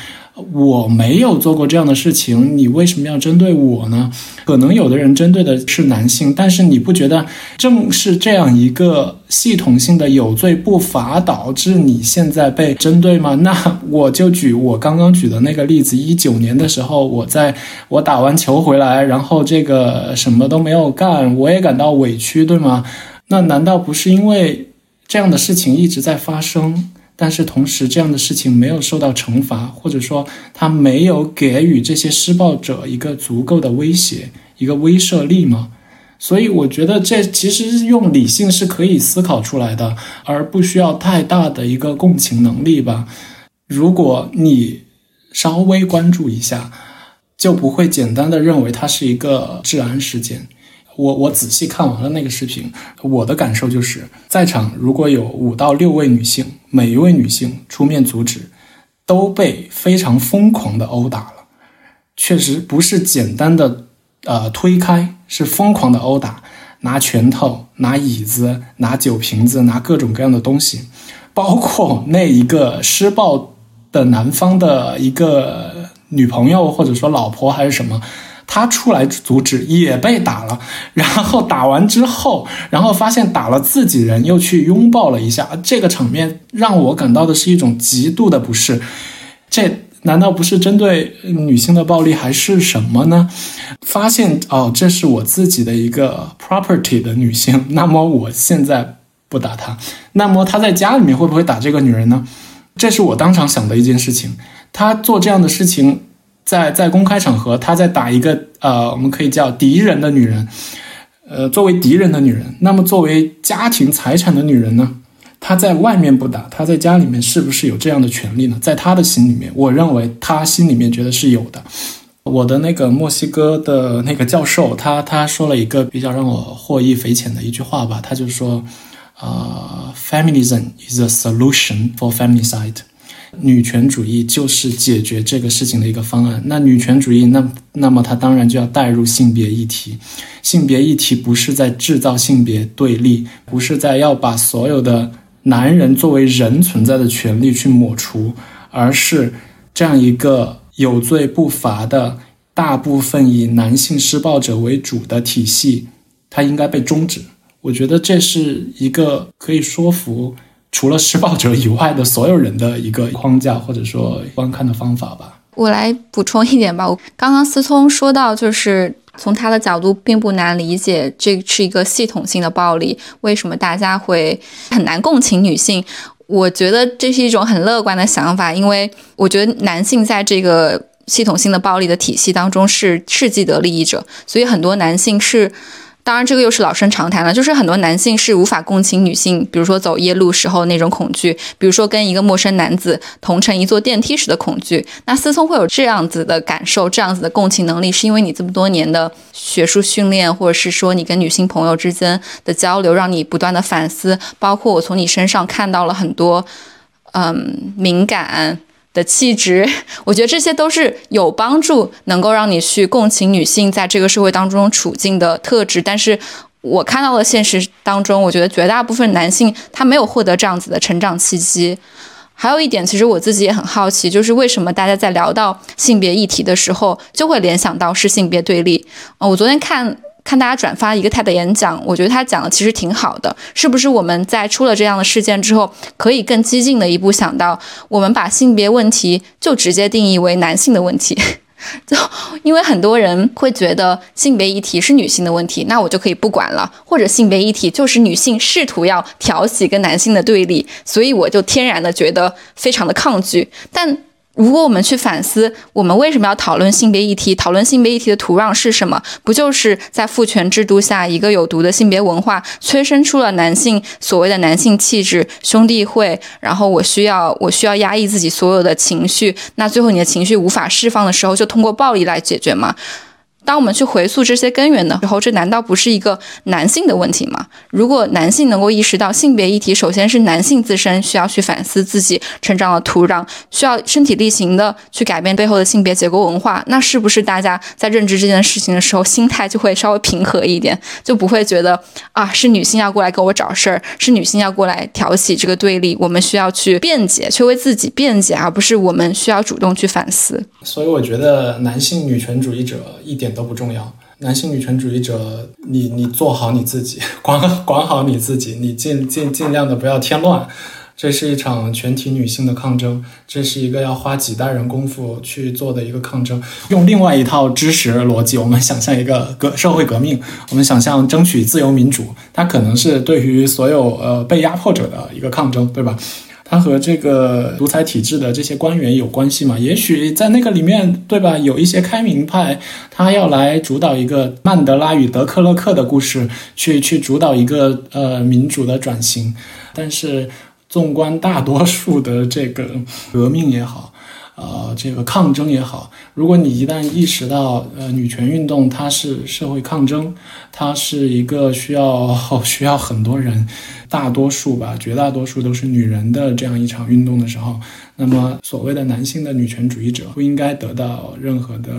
我没有做过这样的事情，你为什么要针对我呢？可能有的人针对的是男性，但是你不觉得正是这样一个系统性的有罪不罚导致你现在被针对吗？那我就举我刚刚举的那个例子：一九年的时候，我在我打完球回来，然后这个什么都没有干，我也感到委屈，对吗？那难道不是因为这样的事情一直在发生？但是同时，这样的事情没有受到惩罚，或者说他没有给予这些施暴者一个足够的威胁、一个威慑力吗？所以我觉得这其实用理性是可以思考出来的，而不需要太大的一个共情能力吧。如果你稍微关注一下，就不会简单的认为它是一个治安事件。我我仔细看完了那个视频，我的感受就是，在场如果有五到六位女性，每一位女性出面阻止，都被非常疯狂的殴打了。确实不是简单的呃推开，是疯狂的殴打，拿拳头、拿椅子、拿酒瓶子、拿各种各样的东西，包括那一个施暴的男方的一个女朋友或者说老婆还是什么。他出来阻止，也被打了。然后打完之后，然后发现打了自己人，又去拥抱了一下。这个场面让我感到的是一种极度的不适。这难道不是针对女性的暴力，还是什么呢？发现哦，这是我自己的一个 property 的女性。那么我现在不打她，那么他在家里面会不会打这个女人呢？这是我当场想的一件事情。他做这样的事情。在在公开场合，他在打一个呃，我们可以叫敌人的女人，呃，作为敌人的女人，那么作为家庭财产的女人呢？她在外面不打，她在家里面是不是有这样的权利呢？在他的心里面，我认为他心里面觉得是有的。我的那个墨西哥的那个教授，他他说了一个比较让我获益匪浅的一句话吧，他就说，呃，feminism is a solution for feminicide。女权主义就是解决这个事情的一个方案。那女权主义，那那么它当然就要带入性别议题。性别议题不是在制造性别对立，不是在要把所有的男人作为人存在的权利去抹除，而是这样一个有罪不罚的、大部分以男性施暴者为主的体系，它应该被终止。我觉得这是一个可以说服。除了施暴者以外的所有人的一个框架，或者说观看的方法吧。我来补充一点吧。我刚刚思聪说到，就是从他的角度并不难理解，这是一个系统性的暴力。为什么大家会很难共情女性？我觉得这是一种很乐观的想法，因为我觉得男性在这个系统性的暴力的体系当中是是既得利益者，所以很多男性是。当然，这个又是老生常谈了，就是很多男性是无法共情女性，比如说走夜路时候那种恐惧，比如说跟一个陌生男子同乘一座电梯时的恐惧。那思聪会有这样子的感受，这样子的共情能力，是因为你这么多年的学术训练，或者是说你跟女性朋友之间的交流，让你不断的反思，包括我从你身上看到了很多，嗯，敏感。的气质，我觉得这些都是有帮助，能够让你去共情女性在这个社会当中处境的特质。但是我看到了现实当中，我觉得绝大部分男性他没有获得这样子的成长契机。还有一点，其实我自己也很好奇，就是为什么大家在聊到性别议题的时候，就会联想到是性别对立？呃，我昨天看。看大家转发一个 TED 演讲，我觉得他讲的其实挺好的。是不是我们在出了这样的事件之后，可以更激进的一步想到，我们把性别问题就直接定义为男性的问题？就因为很多人会觉得性别议题是女性的问题，那我就可以不管了；或者性别议题就是女性试图要挑起跟男性的对立，所以我就天然的觉得非常的抗拒。但如果我们去反思，我们为什么要讨论性别议题？讨论性别议题的土壤是什么？不就是在父权制度下，一个有毒的性别文化催生出了男性所谓的男性气质、兄弟会？然后我需要我需要压抑自己所有的情绪，那最后你的情绪无法释放的时候，就通过暴力来解决吗？当我们去回溯这些根源的时候，这难道不是一个男性的问题吗？如果男性能够意识到性别议题，首先是男性自身需要去反思自己成长的土壤，需要身体力行的去改变背后的性别结构文化，那是不是大家在认知这件事情的时候，心态就会稍微平和一点，就不会觉得啊是女性要过来给我找事儿，是女性要过来挑起这个对立，我们需要去辩解，去为自己辩解，而不是我们需要主动去反思。所以我觉得男性女权主义者一点。都都不重要。男性女权主义者，你你做好你自己，管管好你自己，你尽尽尽量的不要添乱。这是一场全体女性的抗争，这是一个要花几代人功夫去做的一个抗争。用另外一套知识逻辑，我们想象一个革社会革命，我们想象争取自由民主，它可能是对于所有呃被压迫者的一个抗争，对吧？他和这个独裁体制的这些官员有关系嘛？也许在那个里面，对吧？有一些开明派，他要来主导一个曼德拉与德克勒克的故事，去去主导一个呃民主的转型。但是，纵观大多数的这个革命也好。呃，这个抗争也好，如果你一旦意识到，呃，女权运动它是社会抗争，它是一个需要需要很多人，大多数吧，绝大多数都是女人的这样一场运动的时候，那么所谓的男性的女权主义者不应该得到任何的，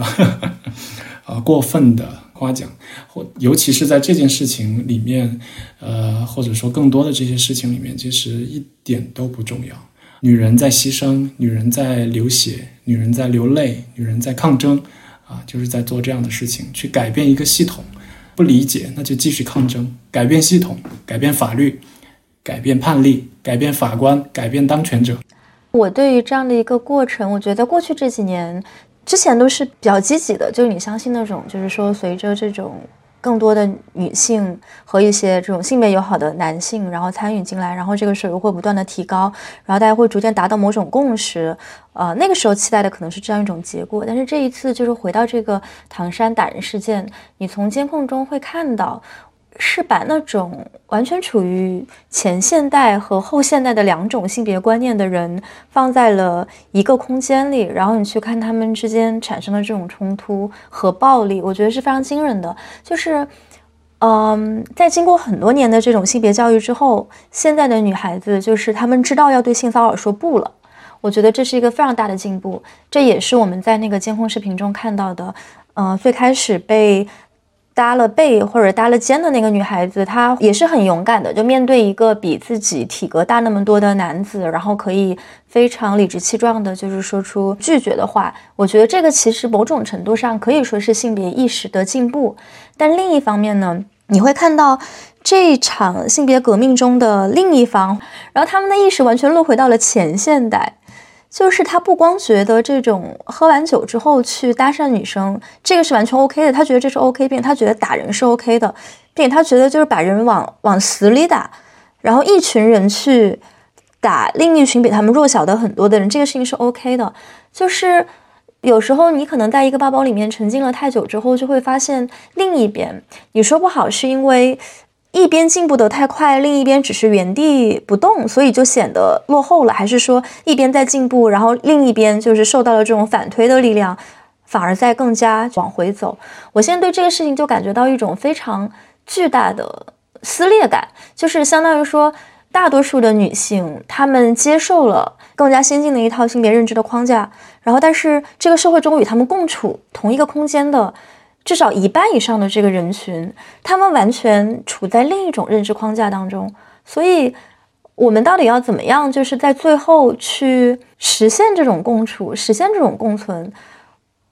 呃，过分的夸奖，或尤其是在这件事情里面，呃，或者说更多的这些事情里面，其实一点都不重要。女人在牺牲，女人在流血，女人在流泪，女人在抗争，啊，就是在做这样的事情，去改变一个系统。不理解，那就继续抗争，改变系统，改变法律，改变判例，改变法官，改变当权者。我对于这样的一个过程，我觉得过去这几年之前都是比较积极的，就是你相信那种，就是说随着这种。更多的女性和一些这种性别友好的男性，然后参与进来，然后这个水位会不断的提高，然后大家会逐渐达到某种共识。呃，那个时候期待的可能是这样一种结果，但是这一次就是回到这个唐山打人事件，你从监控中会看到。是把那种完全处于前现代和后现代的两种性别观念的人放在了一个空间里，然后你去看他们之间产生的这种冲突和暴力，我觉得是非常惊人的。就是，嗯，在经过很多年的这种性别教育之后，现在的女孩子就是她们知道要对性骚扰说不了。我觉得这是一个非常大的进步。这也是我们在那个监控视频中看到的。嗯，最开始被搭了背或者搭了肩的那个女孩子，她也是很勇敢的，就面对一个比自己体格大那么多的男子，然后可以非常理直气壮的，就是说出拒绝的话。我觉得这个其实某种程度上可以说是性别意识的进步。但另一方面呢，你会看到这场性别革命中的另一方，然后他们的意识完全落回到了前现代。就是他不光觉得这种喝完酒之后去搭讪女生，这个是完全 OK 的，他觉得这是 OK，并且他觉得打人是 OK 的，并且他觉得就是把人往往死里打，然后一群人去打另一群比他们弱小的很多的人，这个事情是 OK 的。就是有时候你可能在一个包包里面沉浸了太久之后，就会发现另一边，你说不好是因为。一边进步得太快，另一边只是原地不动，所以就显得落后了。还是说一边在进步，然后另一边就是受到了这种反推的力量，反而在更加往回走？我现在对这个事情就感觉到一种非常巨大的撕裂感，就是相当于说，大多数的女性她们接受了更加先进的一套性别认知的框架，然后但是这个社会中与她们共处同一个空间的。至少一半以上的这个人群，他们完全处在另一种认知框架当中，所以，我们到底要怎么样，就是在最后去实现这种共处，实现这种共存？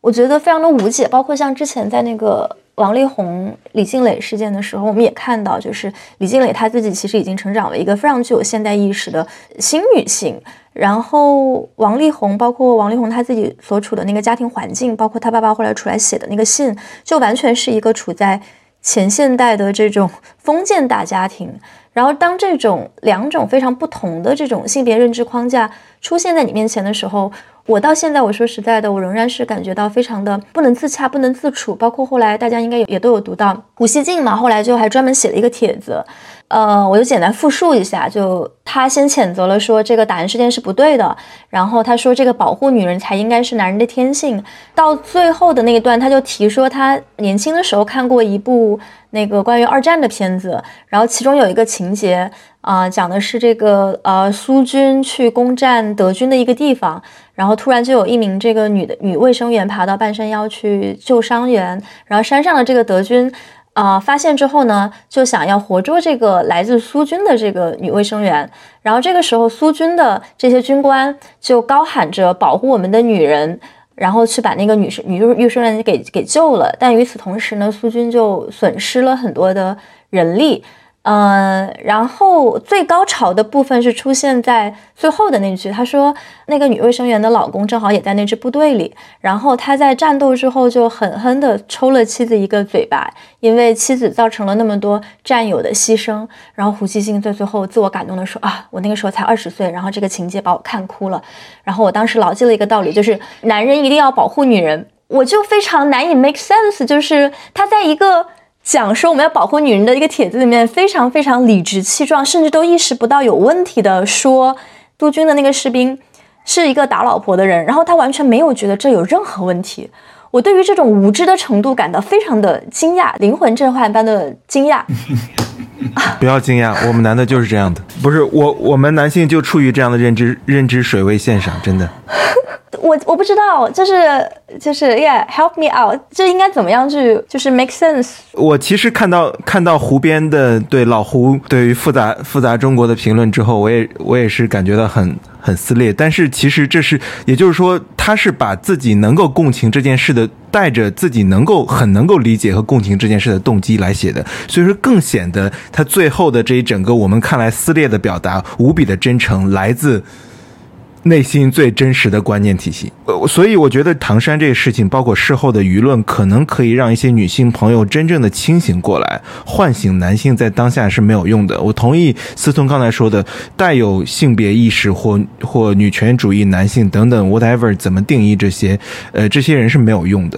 我觉得非常的无解。包括像之前在那个王力宏、李静蕾事件的时候，我们也看到，就是李静蕾她自己其实已经成长为一个非常具有现代意识的新女性。然后王力宏，包括王力宏他自己所处的那个家庭环境，包括他爸爸后来出来写的那个信，就完全是一个处在前现代的这种封建大家庭。然后当这种两种非常不同的这种性别认知框架出现在你面前的时候，我到现在我说实在的，我仍然是感觉到非常的不能自洽、不能自处。包括后来大家应该也都有读到胡锡进嘛，后来就还专门写了一个帖子。呃，我就简单复述一下，就他先谴责了说这个打人事件是不对的，然后他说这个保护女人才应该是男人的天性。到最后的那一段，他就提说他年轻的时候看过一部那个关于二战的片子，然后其中有一个情节啊，讲的是这个呃苏军去攻占德军的一个地方，然后突然就有一名这个女的女卫生员爬到半山腰去救伤员，然后山上的这个德军。啊！发现之后呢，就想要活捉这个来自苏军的这个女卫生员。然后这个时候，苏军的这些军官就高喊着“保护我们的女人”，然后去把那个女生女卫生员给给救了。但与此同时呢，苏军就损失了很多的人力。嗯，然后最高潮的部分是出现在最后的那句，他说那个女卫生员的老公正好也在那支部队里，然后他在战斗之后就狠狠地抽了妻子一个嘴巴，因为妻子造成了那么多战友的牺牲。然后胡锡进在最后自我感动地说啊，我那个时候才二十岁，然后这个情节把我看哭了。然后我当时牢记了一个道理，就是男人一定要保护女人。我就非常难以 make sense，就是他在一个。讲说我们要保护女人的一个帖子里面，非常非常理直气壮，甚至都意识不到有问题的说，督军的那个士兵是一个打老婆的人，然后他完全没有觉得这有任何问题。我对于这种无知的程度感到非常的惊讶，灵魂震撼般的惊讶。不要惊讶，我们男的就是这样的，不是我，我们男性就处于这样的认知认知水位线上，真的。我我不知道，就是就是，Yeah，help me out，这应该怎么样去就是 make sense？我其实看到看到胡边的对老胡对于复杂复杂中国的评论之后，我也我也是感觉到很很撕裂。但是其实这是，也就是说，他是把自己能够共情这件事的，带着自己能够很能够理解和共情这件事的动机来写的，所以说更显得他最后的这一整个我们看来撕裂的表达无比的真诚，来自。内心最真实的观念体系，呃，所以我觉得唐山这个事情，包括事后的舆论，可能可以让一些女性朋友真正的清醒过来，唤醒男性在当下是没有用的。我同意思聪刚才说的，带有性别意识或或女权主义男性等等，whatever 怎么定义这些，呃，这些人是没有用的。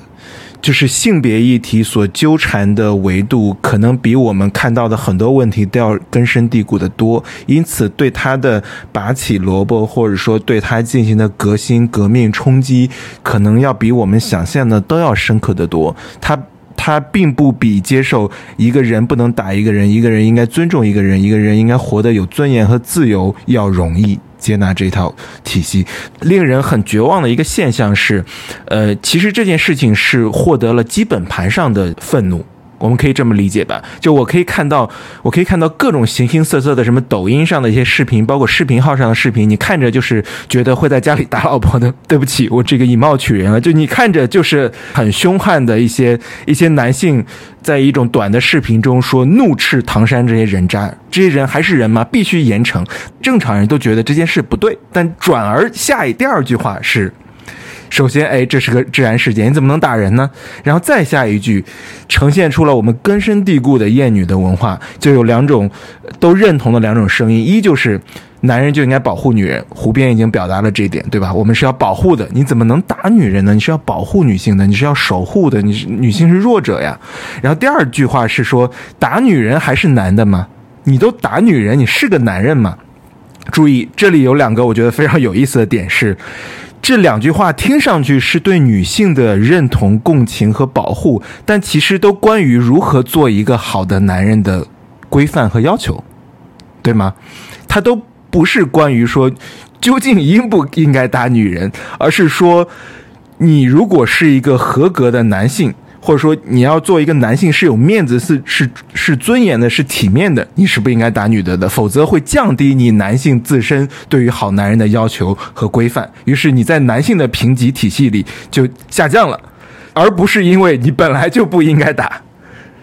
就是性别议题所纠缠的维度，可能比我们看到的很多问题都要根深蒂固的多，因此对他的拔起萝卜，或者说对他进行的革新、革命冲击，可能要比我们想象的都要深刻的多。他他并不比接受一个人不能打一个人，一个人应该尊重一个人，一个人应该活得有尊严和自由要容易。接纳这套体系。令人很绝望的一个现象是，呃，其实这件事情是获得了基本盘上的愤怒。我们可以这么理解吧？就我可以看到，我可以看到各种形形色色的什么抖音上的一些视频，包括视频号上的视频，你看着就是觉得会在家里打老婆的。对不起，我这个以貌取人了。就你看着就是很凶悍的一些一些男性，在一种短的视频中说怒斥唐山这些人渣，这些人还是人吗？必须严惩。正常人都觉得这件事不对，但转而下一第二句话是。首先，哎，这是个治安事件，你怎么能打人呢？然后再下一句，呈现出了我们根深蒂固的厌女的文化，就有两种都认同的两种声音：一就是男人就应该保护女人，胡边已经表达了这一点，对吧？我们是要保护的，你怎么能打女人呢？你是要保护女性的，你是要守护的，你是女性是弱者呀。然后第二句话是说，打女人还是男的吗？你都打女人，你是个男人吗？注意，这里有两个我觉得非常有意思的点是。这两句话听上去是对女性的认同、共情和保护，但其实都关于如何做一个好的男人的规范和要求，对吗？它都不是关于说究竟应不应该打女人，而是说你如果是一个合格的男性。或者说，你要做一个男性是有面子、是是是尊严的、是体面的，你是不应该打女的的，否则会降低你男性自身对于好男人的要求和规范。于是你在男性的评级体系里就下降了，而不是因为你本来就不应该打。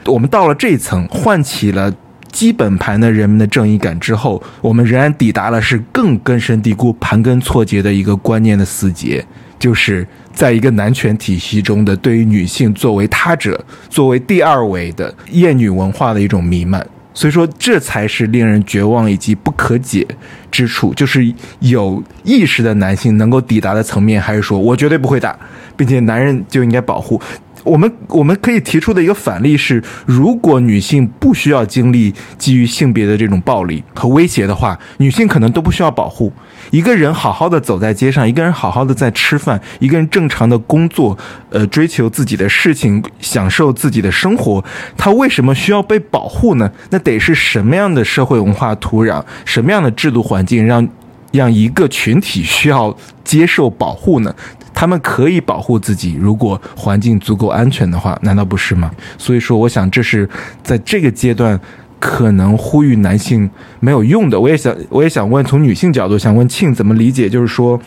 我们到了这一层，唤起了基本盘的人们的正义感之后，我们仍然抵达了是更根深蒂固、盘根错节的一个观念的死结，就是。在一个男权体系中的对于女性作为他者、作为第二位的厌女文化的一种弥漫，所以说这才是令人绝望以及不可解之处。就是有意识的男性能够抵达的层面，还是说我绝对不会打，并且男人就应该保护。我们我们可以提出的一个反例是，如果女性不需要经历基于性别的这种暴力和威胁的话，女性可能都不需要保护。一个人好好的走在街上，一个人好好的在吃饭，一个人正常的工作，呃，追求自己的事情，享受自己的生活，他为什么需要被保护呢？那得是什么样的社会文化土壤，什么样的制度环境，让让一个群体需要接受保护呢？他们可以保护自己，如果环境足够安全的话，难道不是吗？所以说，我想这是在这个阶段可能呼吁男性没有用的。我也想，我也想问，从女性角度，想问庆怎么理解？就是说，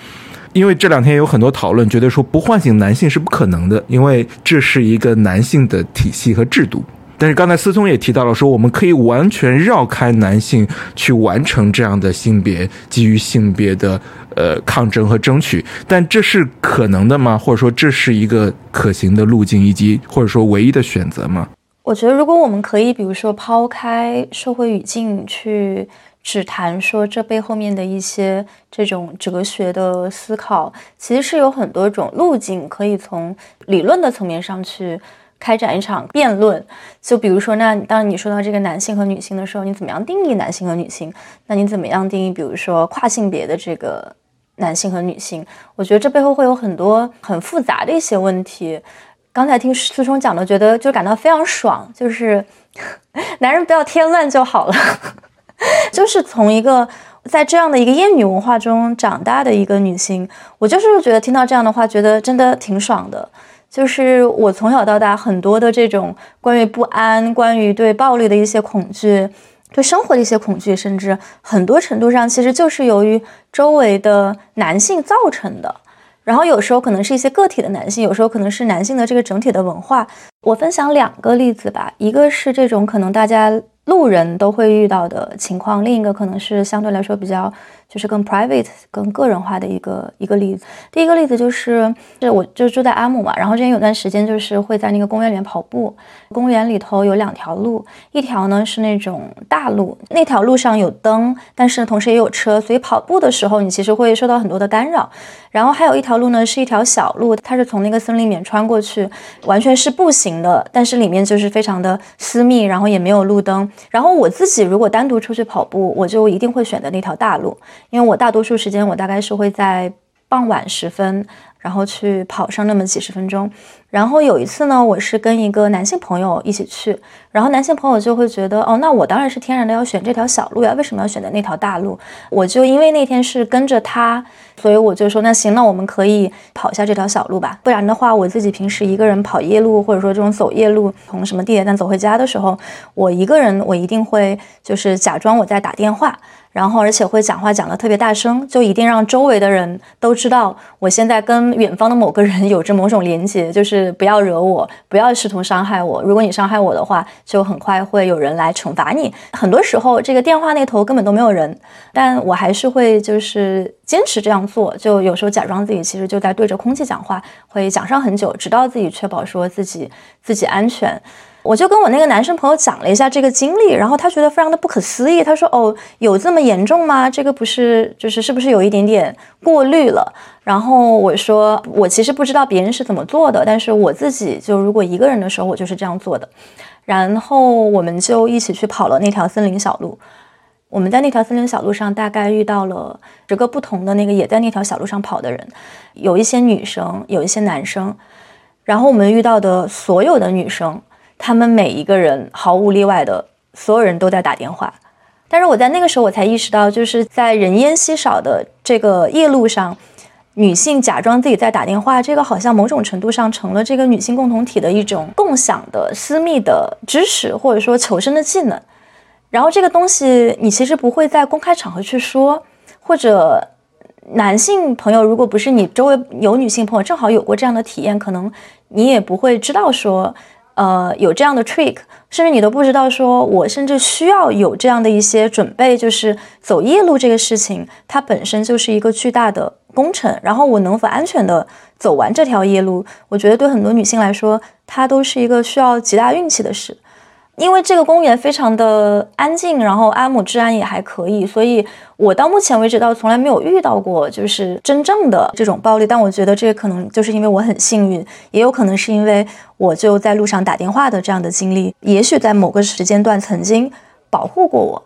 因为这两天有很多讨论，觉得说不唤醒男性是不可能的，因为这是一个男性的体系和制度。但是刚才思聪也提到了，说我们可以完全绕开男性去完成这样的性别基于性别的呃抗争和争取，但这是可能的吗？或者说这是一个可行的路径，以及或者说唯一的选择吗？我觉得，如果我们可以，比如说抛开社会语境去只谈说这背后面的一些这种哲学的思考，其实是有很多种路径可以从理论的层面上去。开展一场辩论，就比如说，那当你说到这个男性和女性的时候，你怎么样定义男性和女性？那你怎么样定义，比如说跨性别的这个男性和女性？我觉得这背后会有很多很复杂的一些问题。刚才听思聪讲的，觉得就感到非常爽，就是 男人不要添乱就好了。就是从一个在这样的一个厌女文化中长大的一个女性，我就是觉得听到这样的话，觉得真的挺爽的。就是我从小到大很多的这种关于不安、关于对暴力的一些恐惧、对生活的一些恐惧，甚至很多程度上其实就是由于周围的男性造成的。然后有时候可能是一些个体的男性，有时候可能是男性的这个整体的文化。我分享两个例子吧，一个是这种可能大家路人都会遇到的情况，另一个可能是相对来说比较。就是更 private、更个人化的一个一个例子。第一个例子就是，是我就住在阿姆嘛，然后之前有段时间就是会在那个公园里面跑步。公园里头有两条路，一条呢是那种大路，那条路上有灯，但是同时也有车，所以跑步的时候你其实会受到很多的干扰。然后还有一条路呢是一条小路，它是从那个森林里面穿过去，完全是步行的，但是里面就是非常的私密，然后也没有路灯。然后我自己如果单独出去跑步，我就一定会选择那条大路。因为我大多数时间，我大概是会在傍晚时分，然后去跑上那么几十分钟。然后有一次呢，我是跟一个男性朋友一起去，然后男性朋友就会觉得，哦，那我当然是天然的要选这条小路呀，为什么要选择那条大路？我就因为那天是跟着他，所以我就说，那行，那我们可以跑一下这条小路吧，不然的话，我自己平时一个人跑夜路，或者说这种走夜路，从什么地铁站走回家的时候，我一个人，我一定会就是假装我在打电话。然后，而且会讲话讲得特别大声，就一定让周围的人都知道我现在跟远方的某个人有着某种连接，就是不要惹我，不要试图伤害我。如果你伤害我的话，就很快会有人来惩罚你。很多时候，这个电话那头根本都没有人，但我还是会就是坚持这样做。就有时候假装自己其实就在对着空气讲话，会讲上很久，直到自己确保说自己自己安全。我就跟我那个男生朋友讲了一下这个经历，然后他觉得非常的不可思议。他说：“哦，有这么严重吗？这个不是，就是是不是有一点点过滤了？”然后我说：“我其实不知道别人是怎么做的，但是我自己就如果一个人的时候，我就是这样做的。”然后我们就一起去跑了那条森林小路。我们在那条森林小路上大概遇到了十个不同的那个也在那条小路上跑的人，有一些女生，有一些男生。然后我们遇到的所有的女生。他们每一个人毫无例外的，所有人都在打电话。但是我在那个时候，我才意识到，就是在人烟稀少的这个夜路上，女性假装自己在打电话，这个好像某种程度上成了这个女性共同体的一种共享的私密的知识，或者说求生的技能。然后这个东西，你其实不会在公开场合去说，或者男性朋友，如果不是你周围有女性朋友正好有过这样的体验，可能你也不会知道说。呃，有这样的 trick，甚至你都不知道，说我甚至需要有这样的一些准备，就是走夜路这个事情，它本身就是一个巨大的工程。然后我能否安全的走完这条夜路，我觉得对很多女性来说，它都是一个需要极大运气的事。因为这个公园非常的安静，然后阿姆治安也还可以，所以我到目前为止到从来没有遇到过就是真正的这种暴力。但我觉得这可能就是因为我很幸运，也有可能是因为我就在路上打电话的这样的经历，也许在某个时间段曾经保护过我。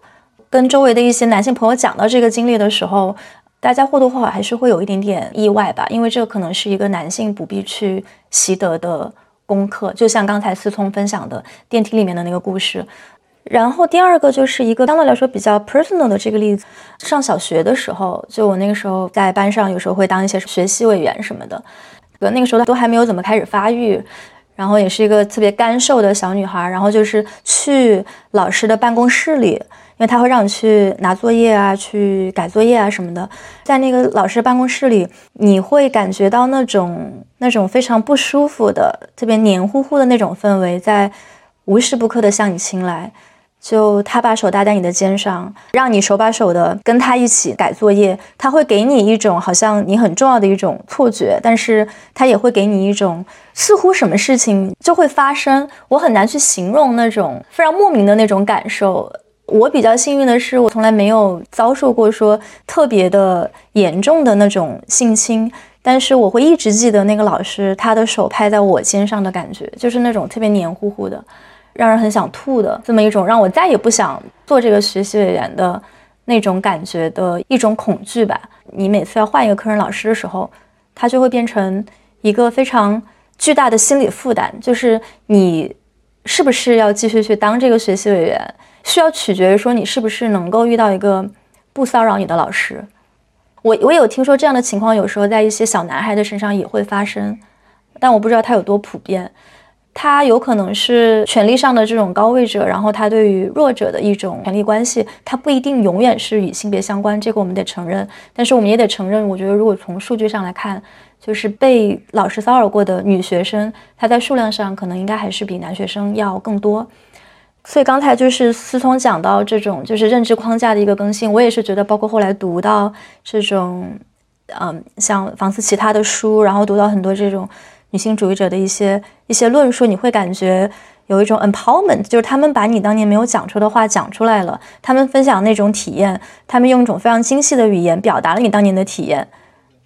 跟周围的一些男性朋友讲到这个经历的时候，大家或多或少还是会有一点点意外吧，因为这可能是一个男性不必去习得的。功课就像刚才思聪分享的电梯里面的那个故事，然后第二个就是一个相对来说比较 personal 的这个例子。上小学的时候，就我那个时候在班上，有时候会当一些学习委员什么的。那个时候都还没有怎么开始发育，然后也是一个特别干瘦的小女孩。然后就是去老师的办公室里。因为他会让你去拿作业啊，去改作业啊什么的，在那个老师办公室里，你会感觉到那种那种非常不舒服的、特别黏糊糊的那种氛围，在无时不刻的向你侵来。就他把手搭在你的肩上，让你手把手的跟他一起改作业，他会给你一种好像你很重要的一种错觉，但是他也会给你一种似乎什么事情就会发生，我很难去形容那种非常莫名的那种感受。我比较幸运的是，我从来没有遭受过说特别的严重的那种性侵，但是我会一直记得那个老师他的手拍在我肩上的感觉，就是那种特别黏糊糊的，让人很想吐的这么一种让我再也不想做这个学习委员的那种感觉的一种恐惧吧。你每次要换一个科任老师的时候，他就会变成一个非常巨大的心理负担，就是你是不是要继续去当这个学习委员？需要取决于说你是不是能够遇到一个不骚扰你的老师。我我有听说这样的情况，有时候在一些小男孩的身上也会发生，但我不知道它有多普遍。他有可能是权力上的这种高位者，然后他对于弱者的一种权力关系，他不一定永远是与性别相关，这个我们得承认。但是我们也得承认，我觉得如果从数据上来看，就是被老师骚扰过的女学生，她在数量上可能应该还是比男学生要更多。所以刚才就是思聪讲到这种就是认知框架的一个更新，我也是觉得，包括后来读到这种，嗯，像房思琪他的书，然后读到很多这种女性主义者的一些一些论述，你会感觉有一种 empowerment，就是他们把你当年没有讲出的话讲出来了，他们分享那种体验，他们用一种非常精细的语言表达了你当年的体验。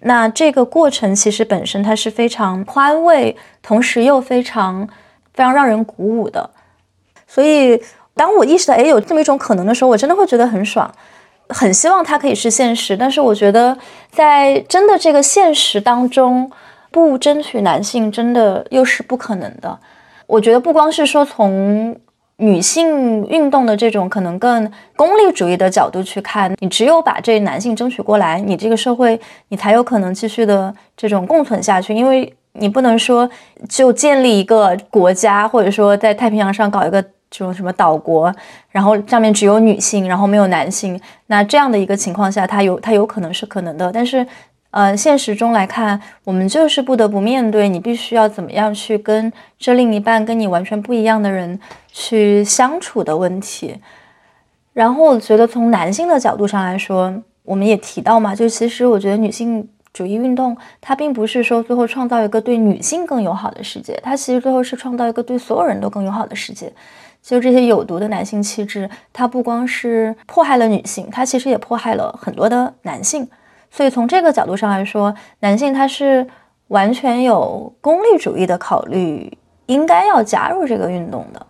那这个过程其实本身它是非常宽慰，同时又非常非常让人鼓舞的。所以，当我意识到哎有这么一种可能的时候，我真的会觉得很爽，很希望它可以是现实。但是我觉得，在真的这个现实当中，不争取男性真的又是不可能的。我觉得不光是说从女性运动的这种可能更功利主义的角度去看，你只有把这男性争取过来，你这个社会你才有可能继续的这种共存下去。因为你不能说就建立一个国家，或者说在太平洋上搞一个这种什么岛国，然后上面只有女性，然后没有男性。那这样的一个情况下，它有它有可能是可能的，但是。呃，现实中来看，我们就是不得不面对你必须要怎么样去跟这另一半跟你完全不一样的人去相处的问题。然后我觉得从男性的角度上来说，我们也提到嘛，就其实我觉得女性主义运动它并不是说最后创造一个对女性更友好的世界，它其实最后是创造一个对所有人都更友好的世界。就这些有毒的男性气质，它不光是迫害了女性，它其实也迫害了很多的男性。所以从这个角度上来说，男性他是完全有功利主义的考虑，应该要加入这个运动的。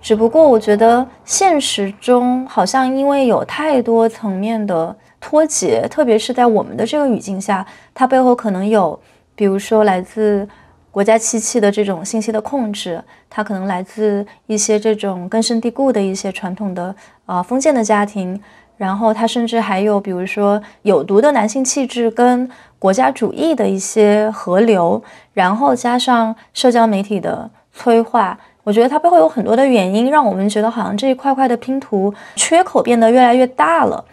只不过我觉得现实中好像因为有太多层面的脱节，特别是在我们的这个语境下，它背后可能有，比如说来自国家机器的这种信息的控制，它可能来自一些这种根深蒂固的一些传统的啊封建的家庭。然后他甚至还有，比如说有毒的男性气质跟国家主义的一些合流，然后加上社交媒体的催化，我觉得它背后有很多的原因，让我们觉得好像这一块块的拼图缺口变得越来越大了。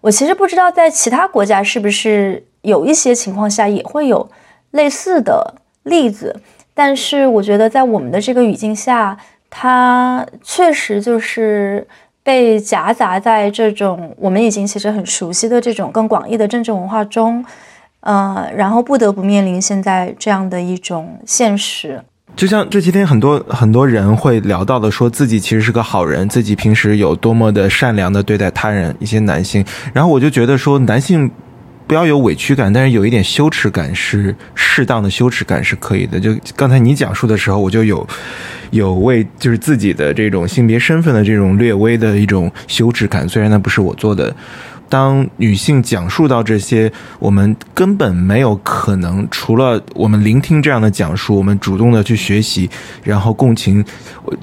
我其实不知道在其他国家是不是有一些情况下也会有类似的例子，但是我觉得在我们的这个语境下，它确实就是。被夹杂在这种我们已经其实很熟悉的这种更广义的政治文化中，呃，然后不得不面临现在这样的一种现实。就像这些天很多很多人会聊到的，说自己其实是个好人，自己平时有多么的善良的对待他人。一些男性，然后我就觉得说，男性不要有委屈感，但是有一点羞耻感是适当的羞耻感是可以的。就刚才你讲述的时候，我就有。有为就是自己的这种性别身份的这种略微的一种羞耻感，虽然那不是我做的。当女性讲述到这些，我们根本没有可能，除了我们聆听这样的讲述，我们主动的去学习，然后共情，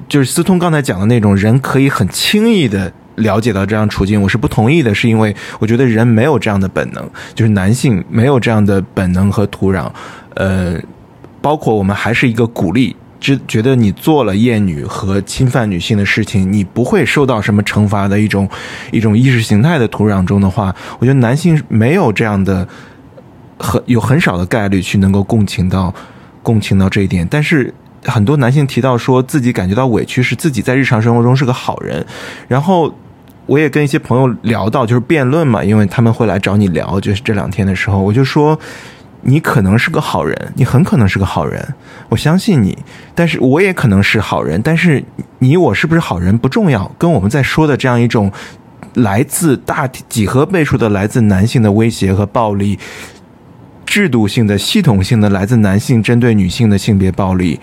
就是思通刚才讲的那种人可以很轻易的了解到这样处境，我是不同意的，是因为我觉得人没有这样的本能，就是男性没有这样的本能和土壤，呃，包括我们还是一个鼓励。只觉得你做了厌女和侵犯女性的事情，你不会受到什么惩罚的一种一种意识形态的土壤中的话，我觉得男性没有这样的很有很少的概率去能够共情到共情到这一点。但是很多男性提到说自己感觉到委屈，是自己在日常生活中是个好人。然后我也跟一些朋友聊到，就是辩论嘛，因为他们会来找你聊，就是这两天的时候，我就说。你可能是个好人，你很可能是个好人，我相信你。但是我也可能是好人，但是你我是不是好人不重要。跟我们在说的这样一种来自大几何倍数的来自男性的威胁和暴力，制度性的、系统性的来自男性针对女性的性别暴力，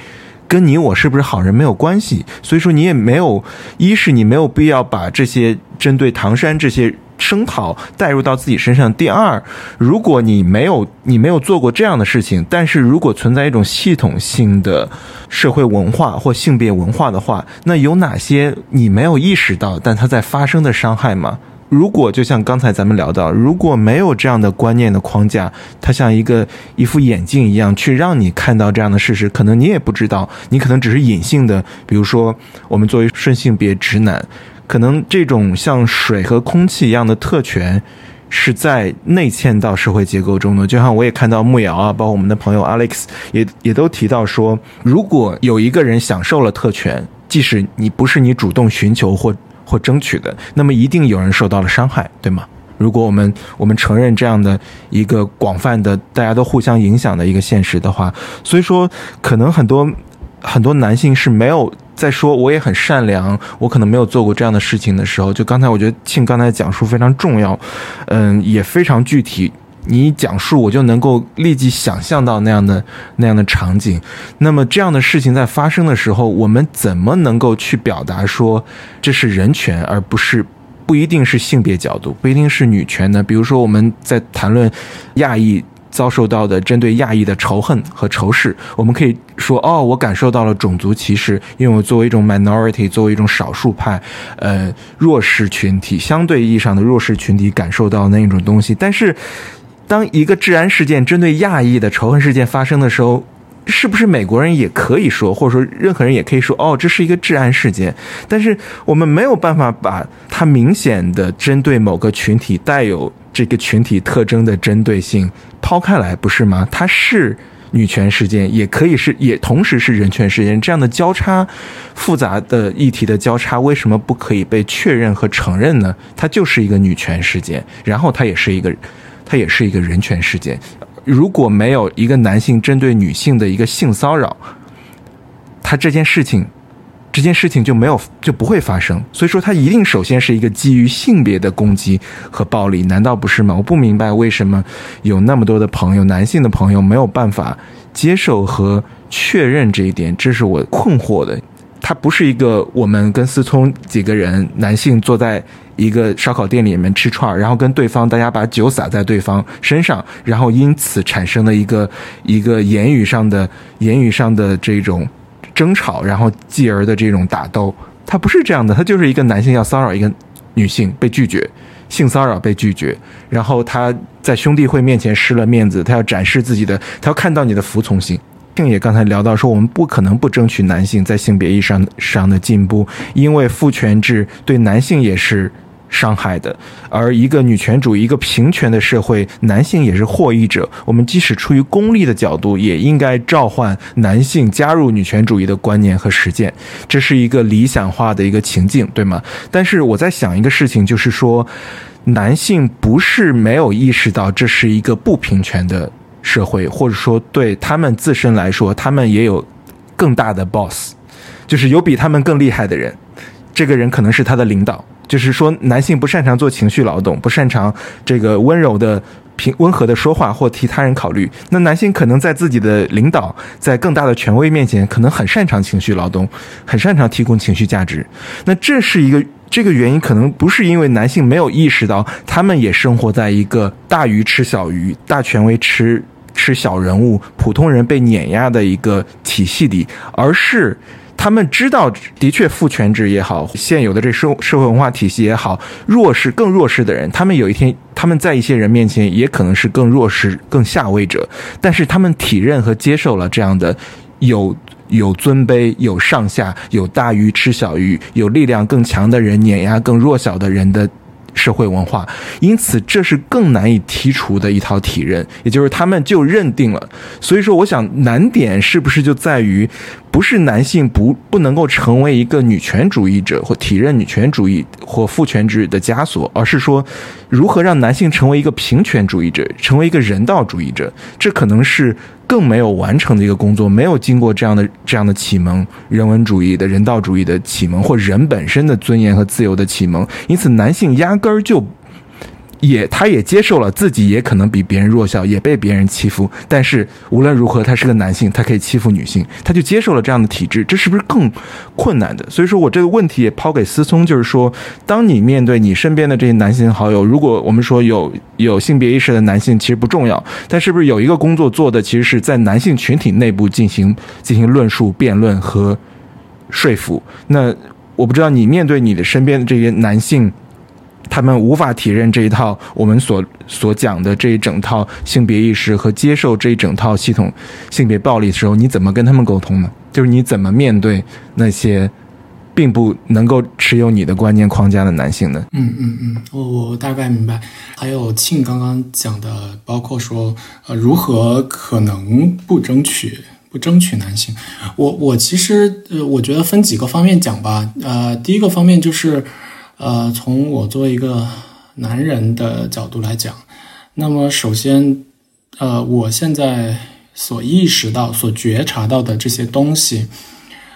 跟你我是不是好人没有关系。所以说，你也没有，一是你没有必要把这些针对唐山这些。声讨带入到自己身上。第二，如果你没有你没有做过这样的事情，但是如果存在一种系统性的社会文化或性别文化的话，那有哪些你没有意识到但它在发生的伤害吗？如果就像刚才咱们聊到，如果没有这样的观念的框架，它像一个一副眼镜一样去让你看到这样的事实，可能你也不知道，你可能只是隐性的。比如说，我们作为顺性别直男。可能这种像水和空气一样的特权，是在内嵌到社会结构中的。就像我也看到木瑶啊，包括我们的朋友 Alex 也也都提到说，如果有一个人享受了特权，即使你不是你主动寻求或或争取的，那么一定有人受到了伤害，对吗？如果我们我们承认这样的一个广泛的大家都互相影响的一个现实的话，所以说可能很多很多男性是没有。在说我也很善良，我可能没有做过这样的事情的时候，就刚才我觉得庆刚才讲述非常重要，嗯，也非常具体。你一讲述，我就能够立即想象到那样的那样的场景。那么这样的事情在发生的时候，我们怎么能够去表达说这是人权，而不是不一定是性别角度，不一定是女权呢？比如说我们在谈论亚裔。遭受到的针对亚裔的仇恨和仇视。我们可以说，哦，我感受到了种族歧视，因为我作为一种 minority，作为一种少数派，呃，弱势群体，相对意义上的弱势群体，感受到那一种东西。但是，当一个治安事件针对亚裔的仇恨事件发生的时候，是不是美国人也可以说，或者说任何人也可以说，哦，这是一个治安事件？但是我们没有办法把它明显的针对某个群体、带有这个群体特征的针对性抛开来，不是吗？它是女权事件，也可以是，也同时是人权事件。这样的交叉、复杂的议题的交叉，为什么不可以被确认和承认呢？它就是一个女权事件，然后它也是一个，它也是一个人权事件。如果没有一个男性针对女性的一个性骚扰，他这件事情，这件事情就没有就不会发生。所以说，他一定首先是一个基于性别的攻击和暴力，难道不是吗？我不明白为什么有那么多的朋友，男性的朋友没有办法接受和确认这一点，这是我困惑的。他不是一个我们跟思聪几个人男性坐在一个烧烤店里面吃串儿，然后跟对方大家把酒洒在对方身上，然后因此产生的一个一个言语上的言语上的这种争吵，然后继而的这种打斗，他不是这样的，他就是一个男性要骚扰一个女性被拒绝，性骚扰被拒绝，然后他在兄弟会面前失了面子，他要展示自己的，他要看到你的服从性。并也刚才聊到说，我们不可能不争取男性在性别意义上上的进步，因为父权制对男性也是伤害的。而一个女权主义、一个平权的社会，男性也是获益者。我们即使出于功利的角度，也应该召唤男性加入女权主义的观念和实践。这是一个理想化的一个情境，对吗？但是我在想一个事情，就是说，男性不是没有意识到这是一个不平权的。社会，或者说对他们自身来说，他们也有更大的 boss，就是有比他们更厉害的人。这个人可能是他的领导。就是说，男性不擅长做情绪劳动，不擅长这个温柔的、平温和的说话或替他人考虑。那男性可能在自己的领导、在更大的权威面前，可能很擅长情绪劳动，很擅长提供情绪价值。那这是一个这个原因，可能不是因为男性没有意识到，他们也生活在一个大鱼吃小鱼、大权威吃。吃小人物、普通人被碾压的一个体系里，而是他们知道，的确父权制也好，现有的这社社会文化体系也好，弱势更弱势的人，他们有一天他们在一些人面前也可能是更弱势、更下位者，但是他们体认和接受了这样的有有尊卑、有上下、有大鱼吃小鱼、有力量更强的人碾压更弱小的人的。社会文化，因此这是更难以剔除的一套体认，也就是他们就认定了。所以说，我想难点是不是就在于，不是男性不不能够成为一个女权主义者或体认女权主义或父权制的枷锁，而是说，如何让男性成为一个平权主义者，成为一个人道主义者，这可能是。更没有完成的一个工作，没有经过这样的这样的启蒙，人文主义的人道主义的启蒙，或人本身的尊严和自由的启蒙，因此男性压根儿就。也，他也接受了自己也可能比别人弱小，也被别人欺负。但是无论如何，他是个男性，他可以欺负女性，他就接受了这样的体制。这是不是更困难的？所以说我这个问题也抛给思聪，就是说，当你面对你身边的这些男性好友，如果我们说有有性别意识的男性其实不重要，但是不是有一个工作做的其实是在男性群体内部进行进行论述、辩论和说服？那我不知道你面对你的身边的这些男性。他们无法体认这一套我们所所讲的这一整套性别意识和接受这一整套系统性别暴力的时候，你怎么跟他们沟通呢？就是你怎么面对那些并不能够持有你的观念框架的男性呢？嗯嗯嗯，我我大概明白。还有庆刚刚讲的，包括说呃如何可能不争取不争取男性，我我其实呃我觉得分几个方面讲吧。呃，第一个方面就是。呃，从我作为一个男人的角度来讲，那么首先，呃，我现在所意识到、所觉察到的这些东西，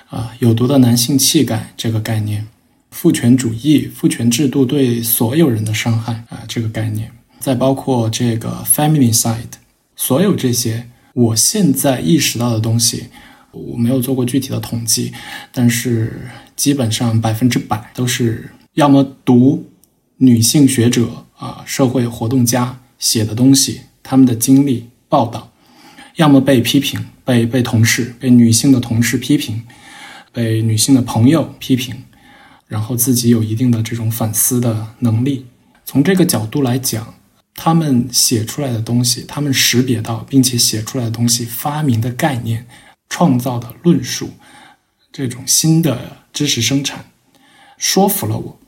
啊，有毒的男性气概这个概念，父权主义、父权制度对所有人的伤害啊这个概念，再包括这个 family side，所有这些我现在意识到的东西，我没有做过具体的统计，但是基本上百分之百都是。要么读女性学者啊、社会活动家写的东西，他们的经历报道，要么被批评，被被同事、被女性的同事批评，被女性的朋友批评，然后自己有一定的这种反思的能力。从这个角度来讲，他们写出来的东西，他们识别到并且写出来的东西，发明的概念，创造的论述，这种新的知识生产，说服了我。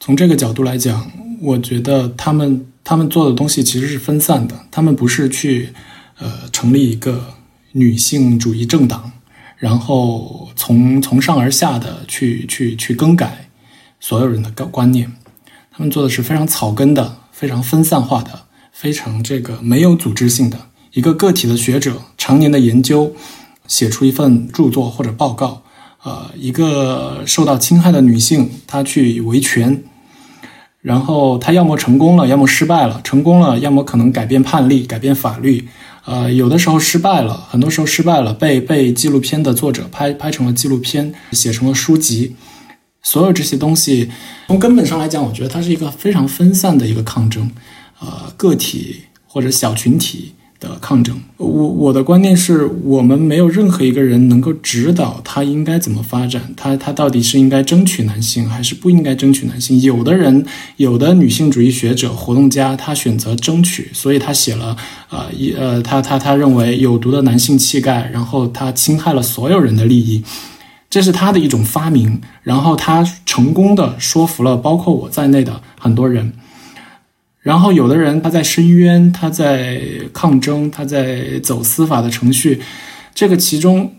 从这个角度来讲，我觉得他们他们做的东西其实是分散的，他们不是去呃成立一个女性主义政党，然后从从上而下的去去去更改所有人的观观念，他们做的是非常草根的、非常分散化的、非常这个没有组织性的一个个体的学者，常年的研究，写出一份著作或者报告。呃，一个受到侵害的女性，她去维权，然后她要么成功了，要么失败了。成功了，要么可能改变判例、改变法律。呃，有的时候失败了，很多时候失败了，被被纪录片的作者拍拍成了纪录片，写成了书籍。所有这些东西，从根本上来讲，我觉得它是一个非常分散的一个抗争，呃，个体或者小群体。的抗争，我我的观念是我们没有任何一个人能够指导他应该怎么发展，他他到底是应该争取男性还是不应该争取男性？有的人，有的女性主义学者、活动家，他选择争取，所以他写了，呃，一呃，他他他认为有毒的男性气概，然后他侵害了所有人的利益，这是他的一种发明，然后他成功的说服了包括我在内的很多人。然后，有的人他在申冤，他在抗争，他在走司法的程序。这个其中，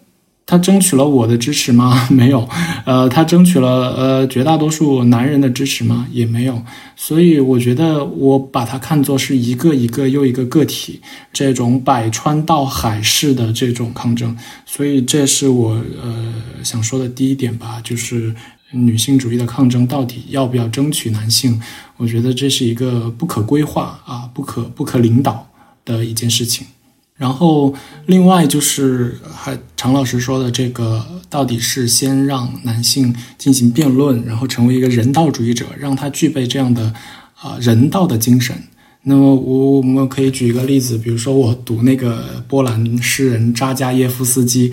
他争取了我的支持吗？没有。呃，他争取了呃绝大多数男人的支持吗？也没有。所以，我觉得我把它看作是一个一个又一个个体，这种百川到海式的这种抗争。所以，这是我呃想说的第一点吧，就是。女性主义的抗争到底要不要争取男性？我觉得这是一个不可规划啊、不可不可领导的一件事情。然后，另外就是还常老师说的这个，到底是先让男性进行辩论，然后成为一个人道主义者，让他具备这样的啊人道的精神。那么，我我们可以举一个例子，比如说我读那个波兰诗人扎加耶夫斯基。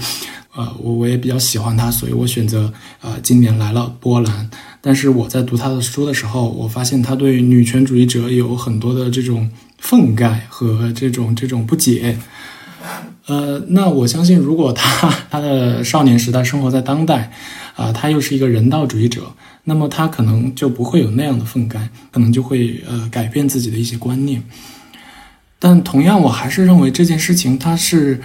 呃，我我也比较喜欢他，所以我选择呃今年来了波兰。但是我在读他的书的时候，我发现他对女权主义者有很多的这种愤慨和这种这种不解。呃，那我相信，如果他他的少年时代生活在当代，啊，他又是一个人道主义者，那么他可能就不会有那样的愤慨，可能就会呃改变自己的一些观念。但同样，我还是认为这件事情它是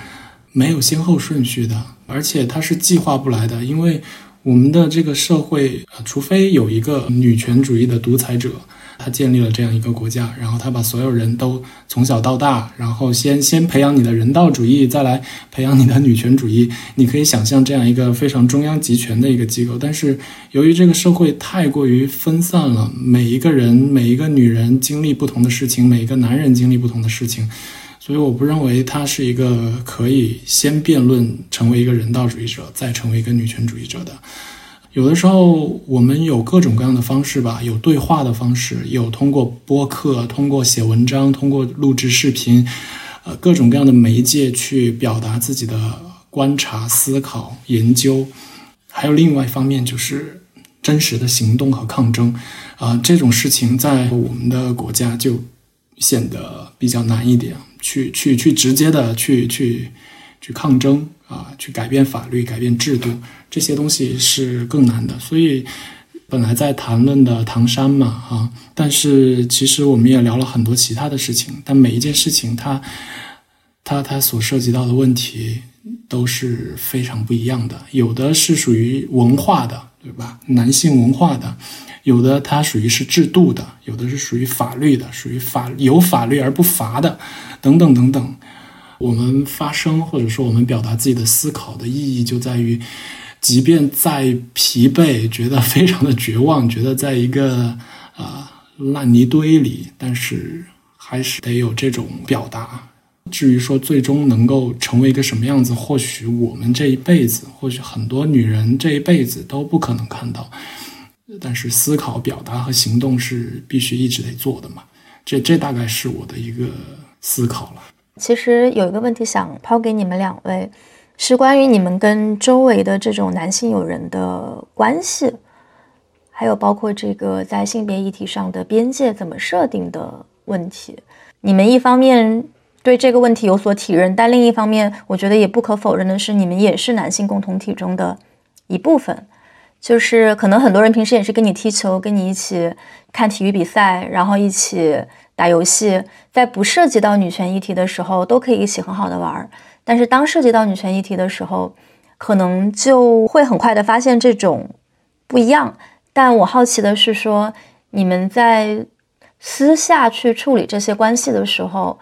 没有先后顺序的。而且它是计划不来的，因为我们的这个社会，除非有一个女权主义的独裁者，他建立了这样一个国家，然后他把所有人都从小到大，然后先先培养你的人道主义，再来培养你的女权主义。你可以想象这样一个非常中央集权的一个机构，但是由于这个社会太过于分散了，每一个人每一个女人经历不同的事情，每一个男人经历不同的事情。所以我不认为他是一个可以先辩论成为一个人道主义者，再成为一个女权主义者的。有的时候我们有各种各样的方式吧，有对话的方式，有通过播客、通过写文章、通过录制视频，呃，各种各样的媒介去表达自己的观察、思考、研究。还有另外一方面就是真实的行动和抗争，啊，这种事情在我们的国家就显得比较难一点。去去去直接的去去去抗争啊，去改变法律、改变制度，这些东西是更难的。所以本来在谈论的唐山嘛，啊，但是其实我们也聊了很多其他的事情。但每一件事情，它它它所涉及到的问题都是非常不一样的。有的是属于文化的，对吧？男性文化的。有的它属于是制度的，有的是属于法律的，属于法有法律而不罚的，等等等等。我们发声或者说我们表达自己的思考的意义，就在于，即便再疲惫，觉得非常的绝望，觉得在一个啊烂泥堆里，但是还是得有这种表达。至于说最终能够成为一个什么样子，或许我们这一辈子，或许很多女人这一辈子都不可能看到。但是思考、表达和行动是必须一直得做的嘛？这这大概是我的一个思考了。其实有一个问题想抛给你们两位，是关于你们跟周围的这种男性友人的关系，还有包括这个在性别议题上的边界怎么设定的问题。你们一方面对这个问题有所体认，但另一方面，我觉得也不可否认的是，你们也是男性共同体中的一部分。就是可能很多人平时也是跟你踢球，跟你一起看体育比赛，然后一起打游戏，在不涉及到女权议题的时候，都可以一起很好的玩儿。但是当涉及到女权议题的时候，可能就会很快的发现这种不一样。但我好奇的是说，你们在私下去处理这些关系的时候，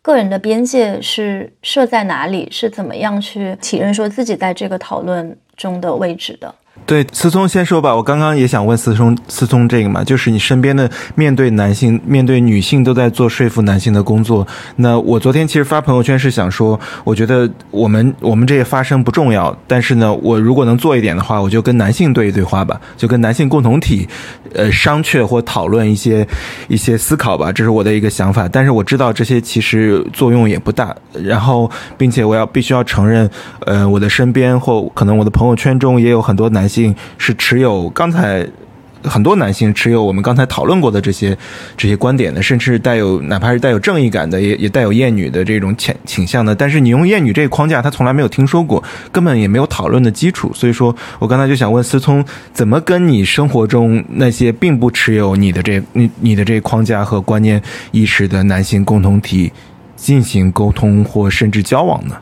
个人的边界是设在哪里？是怎么样去体认说自己在这个讨论中的位置的？对，思聪先说吧。我刚刚也想问思聪，思聪这个嘛，就是你身边的面对男性、面对女性都在做说服男性的工作。那我昨天其实发朋友圈是想说，我觉得我们我们这些发声不重要，但是呢，我如果能做一点的话，我就跟男性对一对话吧，就跟男性共同体，呃，商榷或讨论一些一些思考吧，这是我的一个想法。但是我知道这些其实作用也不大。然后，并且我要必须要承认，呃，我的身边或可能我的朋友圈中也有很多男。男性是持有刚才很多男性持有我们刚才讨论过的这些这些观点的，甚至带有哪怕是带有正义感的，也也带有厌女的这种倾倾向的。但是你用厌女这个框架，他从来没有听说过，根本也没有讨论的基础。所以说我刚才就想问思聪，怎么跟你生活中那些并不持有你的这你你的这框架和观念意识的男性共同体进行沟通或甚至交往呢？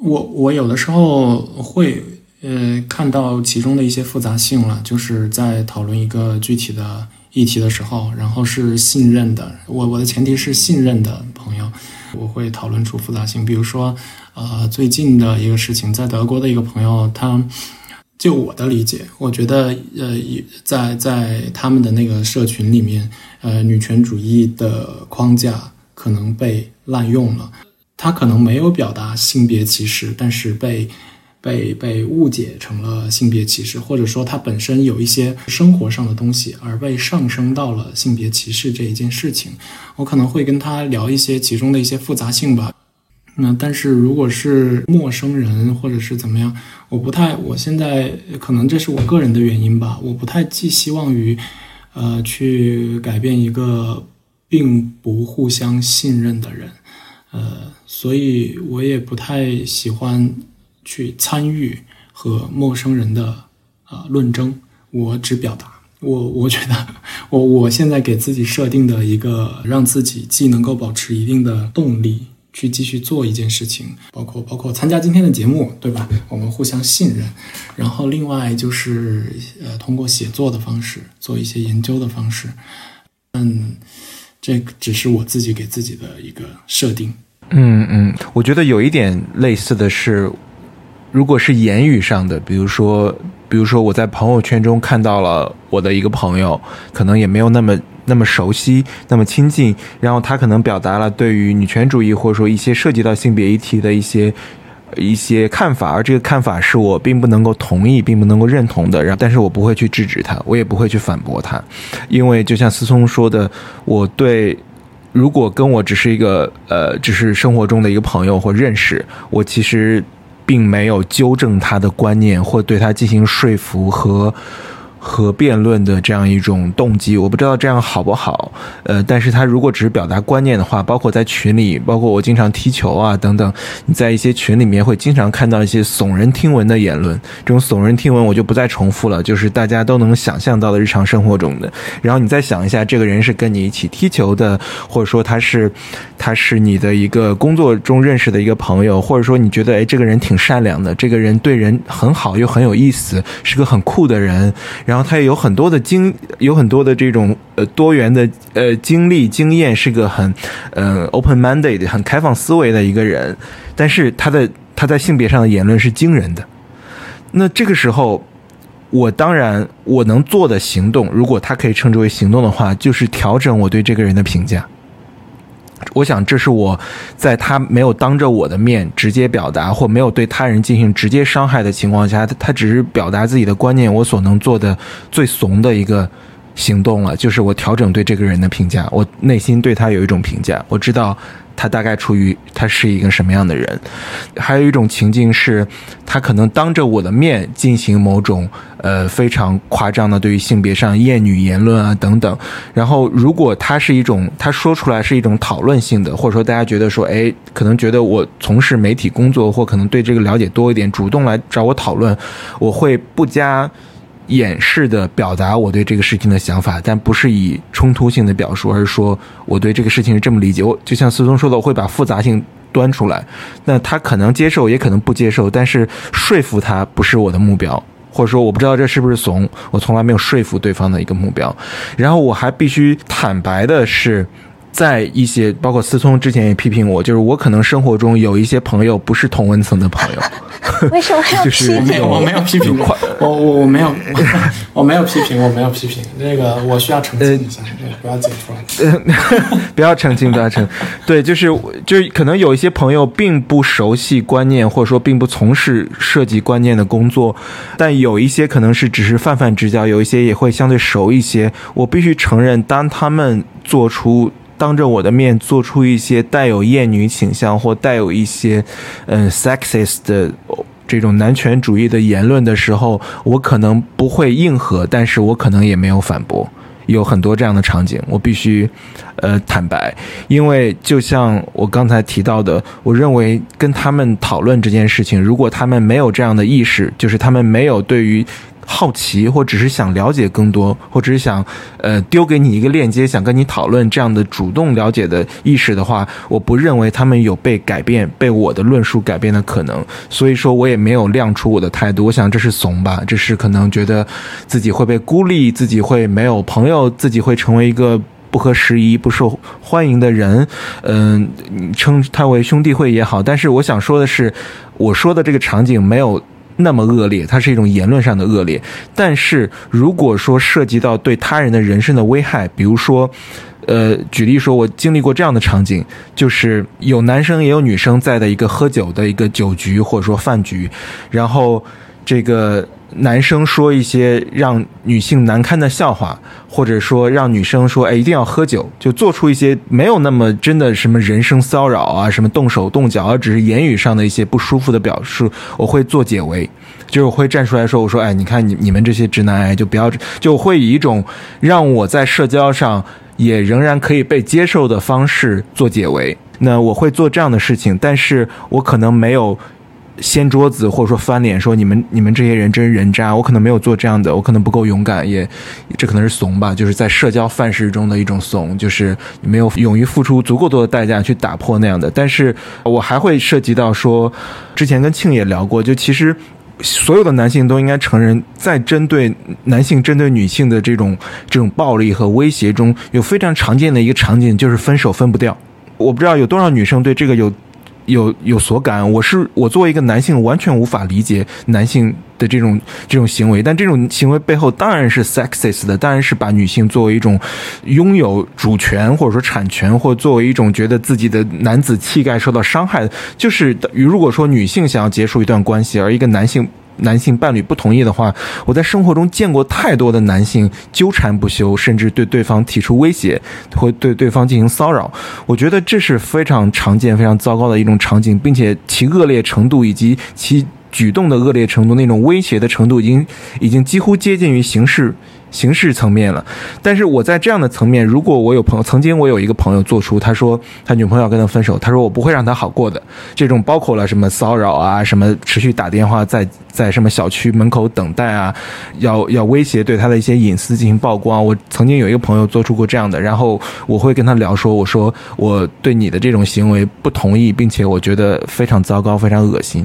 我我有的时候会。呃，看到其中的一些复杂性了，就是在讨论一个具体的议题的时候，然后是信任的，我我的前提是信任的朋友，我会讨论出复杂性。比如说，呃，最近的一个事情，在德国的一个朋友，他就我的理解，我觉得，呃，在在他们的那个社群里面，呃，女权主义的框架可能被滥用了，他可能没有表达性别歧视，但是被。被被误解成了性别歧视，或者说他本身有一些生活上的东西而被上升到了性别歧视这一件事情，我可能会跟他聊一些其中的一些复杂性吧。那但是如果是陌生人或者是怎么样，我不太，我现在可能这是我个人的原因吧，我不太寄希望于，呃，去改变一个并不互相信任的人，呃，所以我也不太喜欢。去参与和陌生人的啊论争，我只表达我我觉得 我我现在给自己设定的一个让自己既能够保持一定的动力去继续做一件事情，包括包括参加今天的节目，对吧？我们互相信任，然后另外就是呃通过写作的方式做一些研究的方式，嗯，这只是我自己给自己的一个设定。嗯嗯，我觉得有一点类似的是。如果是言语上的，比如说，比如说我在朋友圈中看到了我的一个朋友，可能也没有那么那么熟悉、那么亲近，然后他可能表达了对于女权主义或者说一些涉及到性别议题的一些一些看法，而这个看法是我并不能够同意、并不能够认同的，然后但是我不会去制止他，我也不会去反驳他，因为就像思聪说的，我对如果跟我只是一个呃，只是生活中的一个朋友或认识，我其实。并没有纠正他的观念，或对他进行说服和。和辩论的这样一种动机，我不知道这样好不好。呃，但是他如果只是表达观念的话，包括在群里，包括我经常踢球啊等等，你在一些群里面会经常看到一些耸人听闻的言论。这种耸人听闻我就不再重复了，就是大家都能想象到的日常生活中的。然后你再想一下，这个人是跟你一起踢球的，或者说他是他是你的一个工作中认识的一个朋友，或者说你觉得哎这个人挺善良的，这个人对人很好又很有意思，是个很酷的人。然后然后他也有很多的经，有很多的这种呃多元的呃经历经验，是个很呃 open minded 很开放思维的一个人。但是他的他在性别上的言论是惊人的。那这个时候，我当然我能做的行动，如果他可以称之为行动的话，就是调整我对这个人的评价。我想，这是我在他没有当着我的面直接表达，或没有对他人进行直接伤害的情况下，他他只是表达自己的观念，我所能做的最怂的一个行动了，就是我调整对这个人的评价，我内心对他有一种评价，我知道。他大概处于他是一个什么样的人？还有一种情境是，他可能当着我的面进行某种呃非常夸张的对于性别上厌女言论啊等等。然后，如果他是一种他说出来是一种讨论性的，或者说大家觉得说，哎，可能觉得我从事媒体工作或可能对这个了解多一点，主动来找我讨论，我会不加。掩饰的表达我对这个事情的想法，但不是以冲突性的表述，而是说我对这个事情是这么理解。我就像思聪说的，我会把复杂性端出来。那他可能接受，也可能不接受，但是说服他不是我的目标，或者说我不知道这是不是怂，我从来没有说服对方的一个目标。然后我还必须坦白的是。在一些包括思聪之前也批评我，就是我可能生活中有一些朋友不是同温层的朋友。为什么要批评？我没有批评过，我我我没有，我没有批评，我没有批评。那个我需要澄清一下，不要剪出来。不要澄清，不要澄。对，就是就是可能有一些朋友并不熟悉观念，或者说并不从事设计观念的工作，但有一些可能是只是泛泛之交，有一些也会相对熟一些。我必须承认，当他们做出。当着我的面做出一些带有厌女倾向或带有一些，嗯，sexist 的这种男权主义的言论的时候，我可能不会应和，但是我可能也没有反驳。有很多这样的场景，我必须，呃，坦白，因为就像我刚才提到的，我认为跟他们讨论这件事情，如果他们没有这样的意识，就是他们没有对于。好奇，或只是想了解更多，或只是想，呃，丢给你一个链接，想跟你讨论这样的主动了解的意识的话，我不认为他们有被改变、被我的论述改变的可能。所以说我也没有亮出我的态度。我想这是怂吧，这是可能觉得自己会被孤立，自己会没有朋友，自己会成为一个不合时宜、不受欢迎的人。嗯，称他为兄弟会也好，但是我想说的是，我说的这个场景没有。那么恶劣，它是一种言论上的恶劣。但是如果说涉及到对他人的人身的危害，比如说，呃，举例说，我经历过这样的场景，就是有男生也有女生在的一个喝酒的一个酒局或者说饭局，然后这个。男生说一些让女性难堪的笑话，或者说让女生说“哎，一定要喝酒”，就做出一些没有那么真的什么人身骚扰啊，什么动手动脚，而只是言语上的一些不舒服的表述，我会做解围，就是我会站出来说：“我说，哎，你看你你们这些直男癌，就不要，就会以一种让我在社交上也仍然可以被接受的方式做解围。那我会做这样的事情，但是我可能没有。”掀桌子或者说翻脸，说你们你们这些人真是人渣，我可能没有做这样的，我可能不够勇敢，也这可能是怂吧，就是在社交范式中的一种怂，就是没有勇于付出足够多的代价去打破那样的。但是我还会涉及到说，之前跟庆也聊过，就其实所有的男性都应该承认，在针对男性针对女性的这种这种暴力和威胁中，有非常常见的一个场景就是分手分不掉。我不知道有多少女生对这个有。有有所感，我是我作为一个男性，完全无法理解男性的这种这种行为，但这种行为背后当然是 sexist 的，当然是把女性作为一种拥有主权或者说产权，或作为一种觉得自己的男子气概受到伤害，就是如果说女性想要结束一段关系，而一个男性。男性伴侣不同意的话，我在生活中见过太多的男性纠缠不休，甚至对对方提出威胁，会对对方进行骚扰。我觉得这是非常常见、非常糟糕的一种场景，并且其恶劣程度以及其举动的恶劣程度，那种威胁的程度，已经已经几乎接近于刑事。形式层面了，但是我在这样的层面，如果我有朋友，曾经我有一个朋友做出，他说他女朋友要跟他分手，他说我不会让他好过的。这种包括了什么骚扰啊，什么持续打电话在在什么小区门口等待啊，要要威胁对他的一些隐私进行曝光。我曾经有一个朋友做出过这样的，然后我会跟他聊说，我说我对你的这种行为不同意，并且我觉得非常糟糕，非常恶心。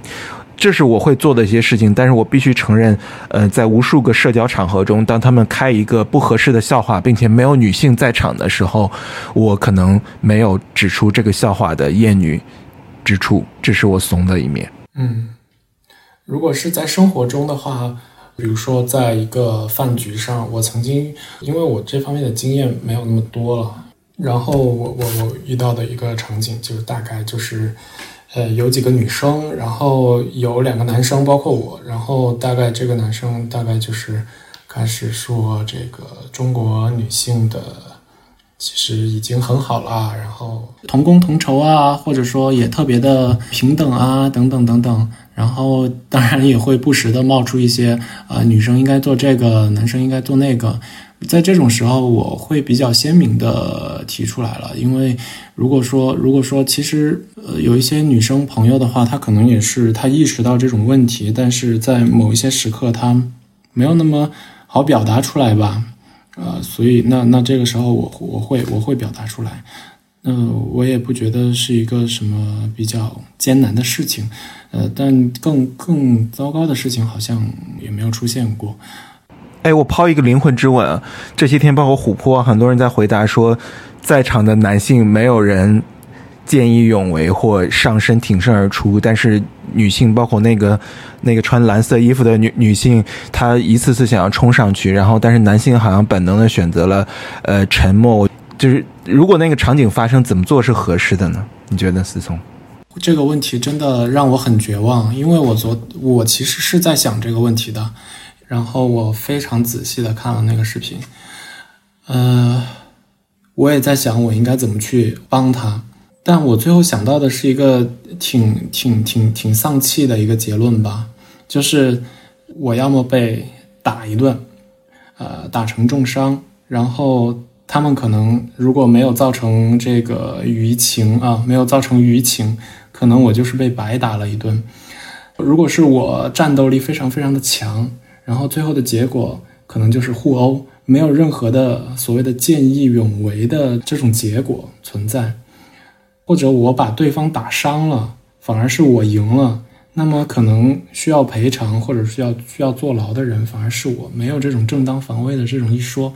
这是我会做的一些事情，但是我必须承认，呃，在无数个社交场合中，当他们开一个不合适的笑话，并且没有女性在场的时候，我可能没有指出这个笑话的厌女之处，这是我怂的一面。嗯，如果是在生活中的话，比如说在一个饭局上，我曾经因为我这方面的经验没有那么多了，然后我我我遇到的一个场景，就是大概就是。呃，有几个女生，然后有两个男生，包括我，然后大概这个男生大概就是。开始说这个中国女性的其实已经很好了，然后同工同酬啊，或者说也特别的平等啊，等等等等。然后当然也会不时的冒出一些啊，女生应该做这个，男生应该做那个。在这种时候，我会比较鲜明的提出来了，因为如果说如果说其实呃有一些女生朋友的话，她可能也是她意识到这种问题，但是在某一些时刻她没有那么好表达出来吧，呃，所以那那这个时候我我会我会表达出来，那我也不觉得是一个什么比较艰难的事情，呃，但更更糟糕的事情好像也没有出现过。哎，我抛一个灵魂之问啊！这些天，包括琥珀，很多人在回答说，在场的男性没有人见义勇为或上身挺身而出，但是女性，包括那个那个穿蓝色衣服的女女性，她一次次想要冲上去，然后但是男性好像本能的选择了呃沉默。就是如果那个场景发生，怎么做是合适的呢？你觉得，思聪？这个问题真的让我很绝望，因为我昨我其实是在想这个问题的。然后我非常仔细的看了那个视频，呃，我也在想我应该怎么去帮他，但我最后想到的是一个挺挺挺挺丧气的一个结论吧，就是我要么被打一顿，呃，打成重伤，然后他们可能如果没有造成这个舆情啊，没有造成舆情，可能我就是被白打了一顿。如果是我战斗力非常非常的强。然后最后的结果可能就是互殴，没有任何的所谓的见义勇为的这种结果存在，或者我把对方打伤了，反而是我赢了，那么可能需要赔偿或者需要需要坐牢的人反而是我，没有这种正当防卫的这种一说，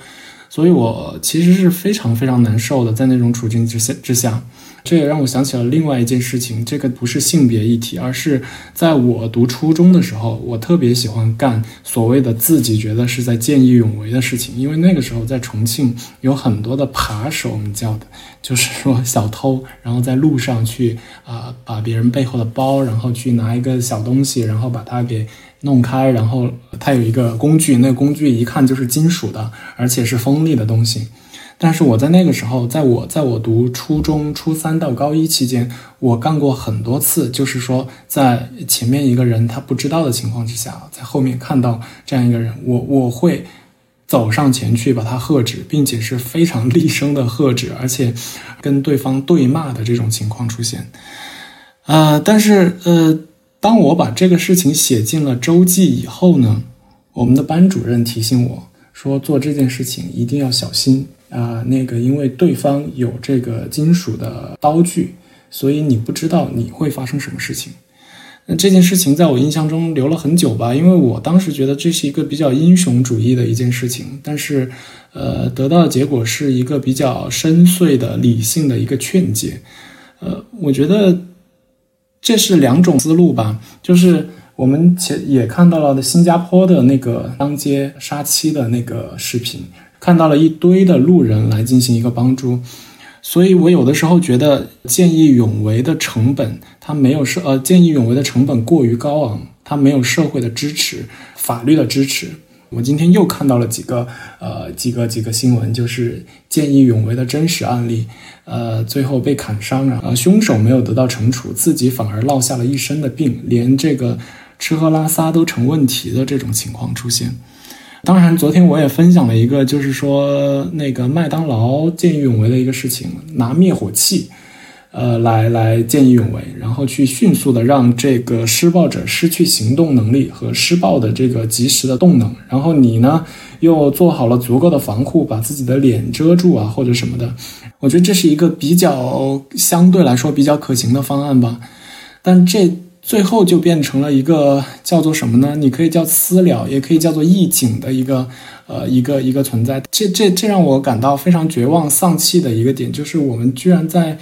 所以我其实是非常非常难受的，在那种处境之下之下。这也让我想起了另外一件事情，这个不是性别议题，而是在我读初中的时候，我特别喜欢干所谓的自己觉得是在见义勇为的事情。因为那个时候在重庆有很多的扒手，我们叫的，就是说小偷，然后在路上去啊，把别人背后的包，然后去拿一个小东西，然后把它给弄开，然后它有一个工具，那个工具一看就是金属的，而且是锋利的东西。但是我在那个时候，在我在我读初中初三到高一期间，我干过很多次，就是说在前面一个人他不知道的情况之下，在后面看到这样一个人，我我会走上前去把他喝止，并且是非常厉声的喝止，而且跟对方对骂的这种情况出现。呃，但是呃，当我把这个事情写进了周记以后呢，我们的班主任提醒我说，做这件事情一定要小心。啊，那个，因为对方有这个金属的刀具，所以你不知道你会发生什么事情。那这件事情在我印象中留了很久吧，因为我当时觉得这是一个比较英雄主义的一件事情，但是，呃，得到的结果是一个比较深邃的理性的一个劝解。呃，我觉得这是两种思路吧，就是我们前也看到了的新加坡的那个当街杀妻的那个视频。看到了一堆的路人来进行一个帮助，所以我有的时候觉得见义勇为的成本，它没有社呃见义勇为的成本过于高昂，它没有社会的支持、法律的支持。我今天又看到了几个呃几个几个新闻，就是见义勇为的真实案例，呃最后被砍伤了，呃凶手没有得到惩处，自己反而落下了一身的病，连这个吃喝拉撒都成问题的这种情况出现。当然，昨天我也分享了一个，就是说那个麦当劳见义勇为的一个事情，拿灭火器，呃，来来见义勇为，然后去迅速的让这个施暴者失去行动能力和施暴的这个及时的动能，然后你呢又做好了足够的防护，把自己的脸遮住啊或者什么的，我觉得这是一个比较相对来说比较可行的方案吧，但这。最后就变成了一个叫做什么呢？你可以叫私了，也可以叫做义警的一个，呃，一个一个存在。这这这让我感到非常绝望丧气的一个点，就是我们居然在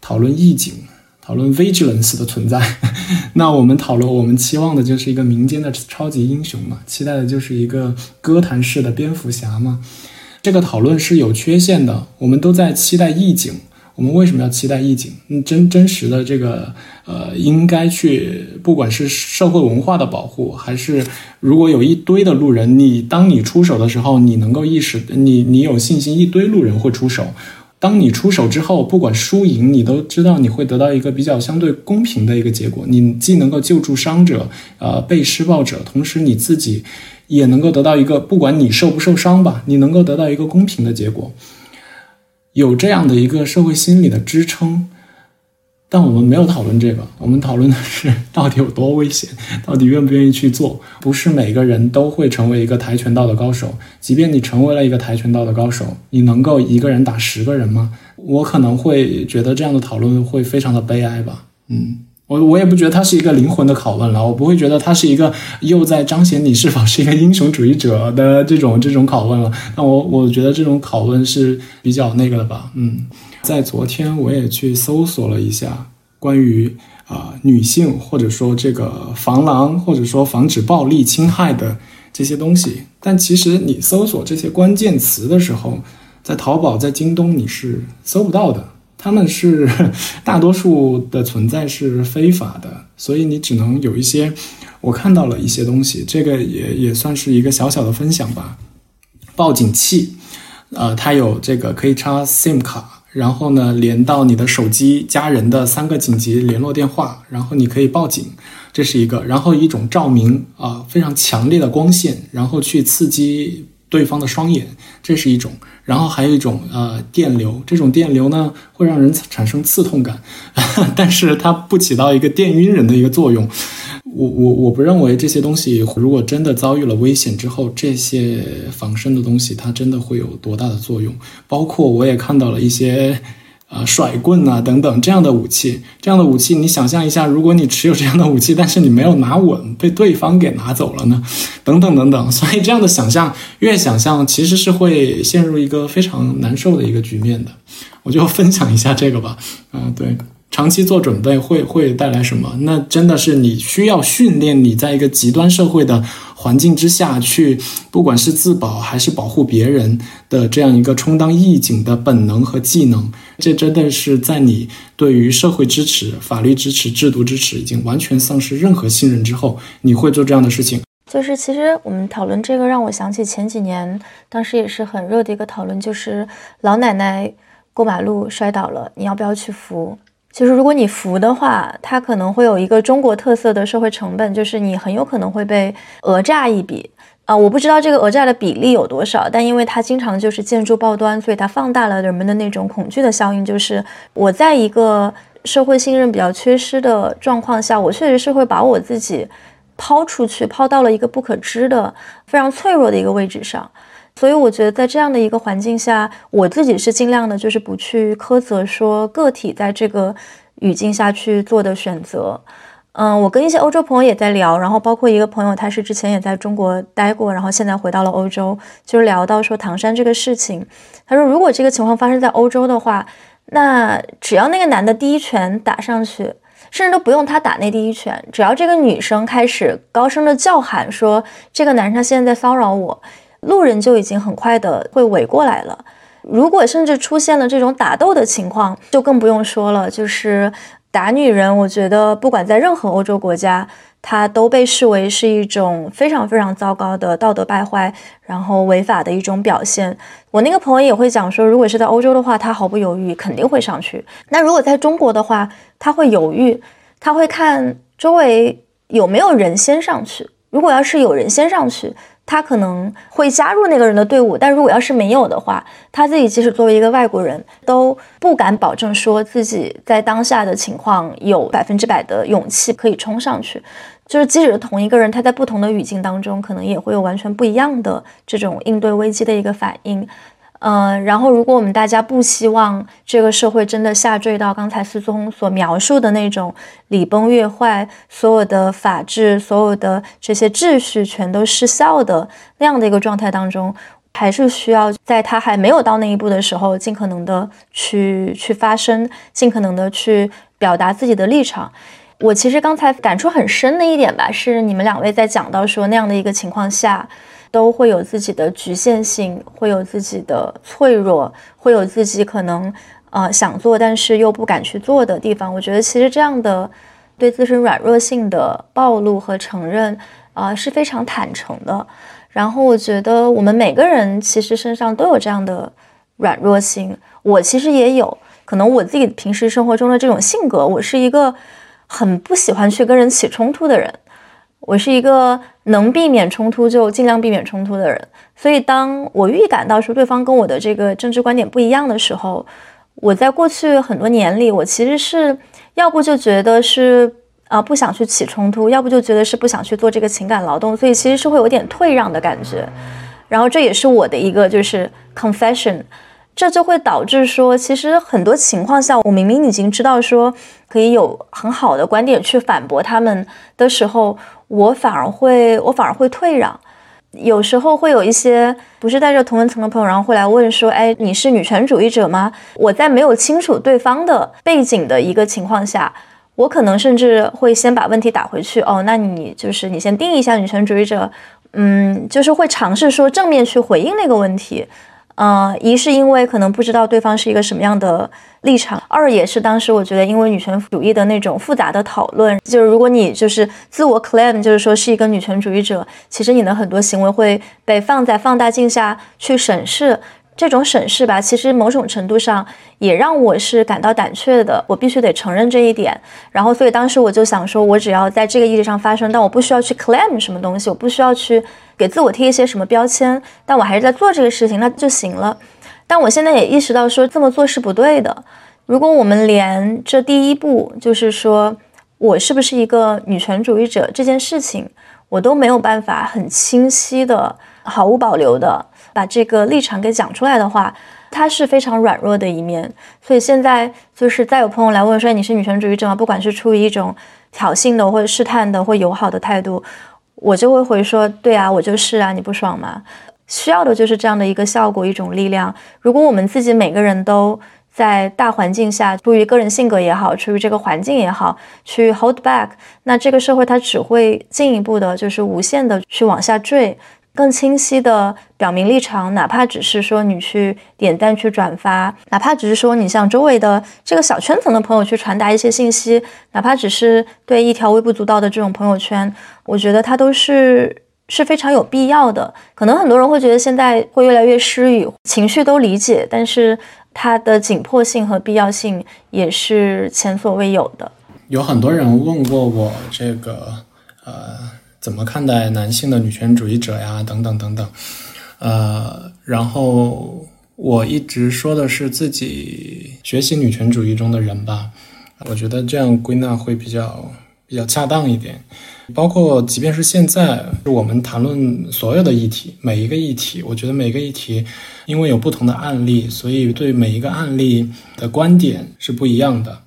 讨论义警，讨论 vigilance 的存在。那我们讨论，我们期望的就是一个民间的超级英雄嘛，期待的就是一个歌坛式的蝙蝠侠嘛。这个讨论是有缺陷的。我们都在期待义警。我们为什么要期待义警？嗯，真真实的这个呃，应该去，不管是社会文化的保护，还是如果有一堆的路人，你当你出手的时候，你能够意识，你你有信心，一堆路人会出手。当你出手之后，不管输赢，你都知道你会得到一个比较相对公平的一个结果。你既能够救助伤者，呃，被施暴者，同时你自己也能够得到一个，不管你受不受伤吧，你能够得到一个公平的结果。有这样的一个社会心理的支撑，但我们没有讨论这个，我们讨论的是到底有多危险，到底愿不愿意去做。不是每个人都会成为一个跆拳道的高手，即便你成为了一个跆拳道的高手，你能够一个人打十个人吗？我可能会觉得这样的讨论会非常的悲哀吧。嗯。我我也不觉得它是一个灵魂的拷问了，我不会觉得它是一个又在彰显你是否是一个英雄主义者的这种这种拷问了。那我我觉得这种拷问是比较那个的吧。嗯，在昨天我也去搜索了一下关于啊女性或者说这个防狼或者说防止暴力侵害的这些东西，但其实你搜索这些关键词的时候，在淘宝在京东你是搜不到的。他们是 大多数的存在是非法的，所以你只能有一些。我看到了一些东西，这个也也算是一个小小的分享吧。报警器，呃，它有这个可以插 SIM 卡，然后呢连到你的手机家人的三个紧急联络电话，然后你可以报警，这是一个。然后一种照明啊，非常强烈的光线，然后去刺激对方的双眼，这是一种。然后还有一种呃电流，这种电流呢会让人产生刺痛感，但是它不起到一个电晕人的一个作用。我我我不认为这些东西如果真的遭遇了危险之后，这些防身的东西它真的会有多大的作用。包括我也看到了一些。啊，甩棍呐，等等这样的武器，这样的武器，你想象一下，如果你持有这样的武器，但是你没有拿稳，被对方给拿走了呢？等等等等，所以这样的想象，越想象其实是会陷入一个非常难受的一个局面的。我就分享一下这个吧。嗯，对。长期做准备会会带来什么？那真的是你需要训练你在一个极端社会的环境之下去，不管是自保还是保护别人的这样一个充当义警的本能和技能。这真的是在你对于社会支持、法律支持、制度支持已经完全丧失任何信任之后，你会做这样的事情？就是其实我们讨论这个，让我想起前几年当时也是很热的一个讨论，就是老奶奶过马路摔倒了，你要不要去扶？其实，如果你扶的话，它可能会有一个中国特色的社会成本，就是你很有可能会被讹诈一笔啊！我不知道这个讹诈的比例有多少，但因为它经常就是建筑报端，所以它放大了人们的那种恐惧的效应。就是我在一个社会信任比较缺失的状况下，我确实是会把我自己抛出去，抛到了一个不可知的、非常脆弱的一个位置上。所以我觉得，在这样的一个环境下，我自己是尽量的，就是不去苛责说个体在这个语境下去做的选择。嗯，我跟一些欧洲朋友也在聊，然后包括一个朋友，他是之前也在中国待过，然后现在回到了欧洲，就是聊到说唐山这个事情。他说，如果这个情况发生在欧洲的话，那只要那个男的第一拳打上去，甚至都不用他打那第一拳，只要这个女生开始高声的叫喊说这个男生现在在骚扰我。路人就已经很快的会围过来了，如果甚至出现了这种打斗的情况，就更不用说了。就是打女人，我觉得不管在任何欧洲国家，它都被视为是一种非常非常糟糕的道德败坏，然后违法的一种表现。我那个朋友也会讲说，如果是在欧洲的话，他毫不犹豫肯定会上去。那如果在中国的话，他会犹豫，他会看周围有没有人先上去。如果要是有人先上去，他可能会加入那个人的队伍，但如果要是没有的话，他自己即使作为一个外国人，都不敢保证说自己在当下的情况有百分之百的勇气可以冲上去。就是即使是同一个人，他在不同的语境当中，可能也会有完全不一样的这种应对危机的一个反应。嗯，然后如果我们大家不希望这个社会真的下坠到刚才思聪所描述的那种礼崩乐坏，所有的法治、所有的这些秩序全都失效的那样的一个状态当中，还是需要在他还没有到那一步的时候，尽可能的去去发声，尽可能的去表达自己的立场。我其实刚才感触很深的一点吧，是你们两位在讲到说那样的一个情况下。都会有自己的局限性，会有自己的脆弱，会有自己可能，呃想做但是又不敢去做的地方。我觉得其实这样的对自身软弱性的暴露和承认，啊是非常坦诚的。然后我觉得我们每个人其实身上都有这样的软弱性，我其实也有。可能我自己平时生活中的这种性格，我是一个很不喜欢去跟人起冲突的人，我是一个能避免冲突就尽量避免冲突的人。所以，当我预感到说对方跟我的这个政治观点不一样的时候，我在过去很多年里，我其实是要不就觉得是啊不想去起冲突，要不就觉得是不想去做这个情感劳动，所以其实是会有点退让的感觉。然后这也是我的一个就是 confession。这就会导致说，其实很多情况下，我明明已经知道说可以有很好的观点去反驳他们的时候，我反而会，我反而会退让。有时候会有一些不是带着同文层的朋友，然后会来问说：“哎，你是女权主义者吗？”我在没有清楚对方的背景的一个情况下，我可能甚至会先把问题打回去。哦，那你就是你先定义一下女权主义者，嗯，就是会尝试说正面去回应那个问题。呃，一是因为可能不知道对方是一个什么样的立场，二也是当时我觉得因为女权主义的那种复杂的讨论，就是如果你就是自我 claim 就是说是一个女权主义者，其实你的很多行为会被放在放大镜下去审视。这种审视吧，其实某种程度上也让我是感到胆怯的。我必须得承认这一点。然后，所以当时我就想说，我只要在这个议题上发声，但我不需要去 claim 什么东西，我不需要去给自我贴一些什么标签，但我还是在做这个事情，那就行了。但我现在也意识到，说这么做是不对的。如果我们连这第一步，就是说我是不是一个女权主义者这件事情，我都没有办法很清晰的、毫无保留的。把这个立场给讲出来的话，它是非常软弱的一面。所以现在就是再有朋友来问说你是女权主义者吗？不管是出于一种挑衅的或者试探的或友好的态度，我就会回说对啊，我就是啊，你不爽吗？需要的就是这样的一个效果，一种力量。如果我们自己每个人都在大环境下，出于个人性格也好，出于这个环境也好，去 hold back，那这个社会它只会进一步的，就是无限的去往下坠。更清晰的表明立场，哪怕只是说你去点赞、去转发，哪怕只是说你向周围的这个小圈层的朋友去传达一些信息，哪怕只是对一条微不足道的这种朋友圈，我觉得它都是是非常有必要的。可能很多人会觉得现在会越来越失语，情绪都理解，但是它的紧迫性和必要性也是前所未有的。有很多人问过我这个，呃。怎么看待男性的女权主义者呀？等等等等，呃，然后我一直说的是自己学习女权主义中的人吧，我觉得这样归纳会比较比较恰当一点。包括即便是现在，我们谈论所有的议题，每一个议题，我觉得每个议题因为有不同的案例，所以对每一个案例的观点是不一样的。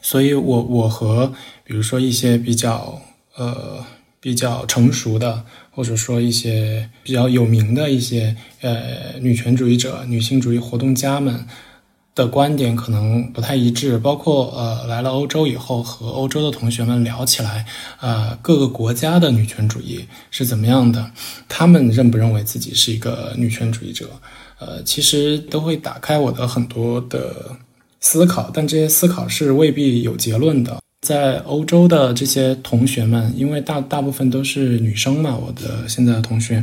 所以我我和比如说一些比较呃。比较成熟的，或者说一些比较有名的一些呃女权主义者、女性主义活动家们的观点可能不太一致。包括呃来了欧洲以后，和欧洲的同学们聊起来，呃各个国家的女权主义是怎么样的，他们认不认为自己是一个女权主义者？呃，其实都会打开我的很多的思考，但这些思考是未必有结论的。在欧洲的这些同学们，因为大大部分都是女生嘛，我的现在的同学，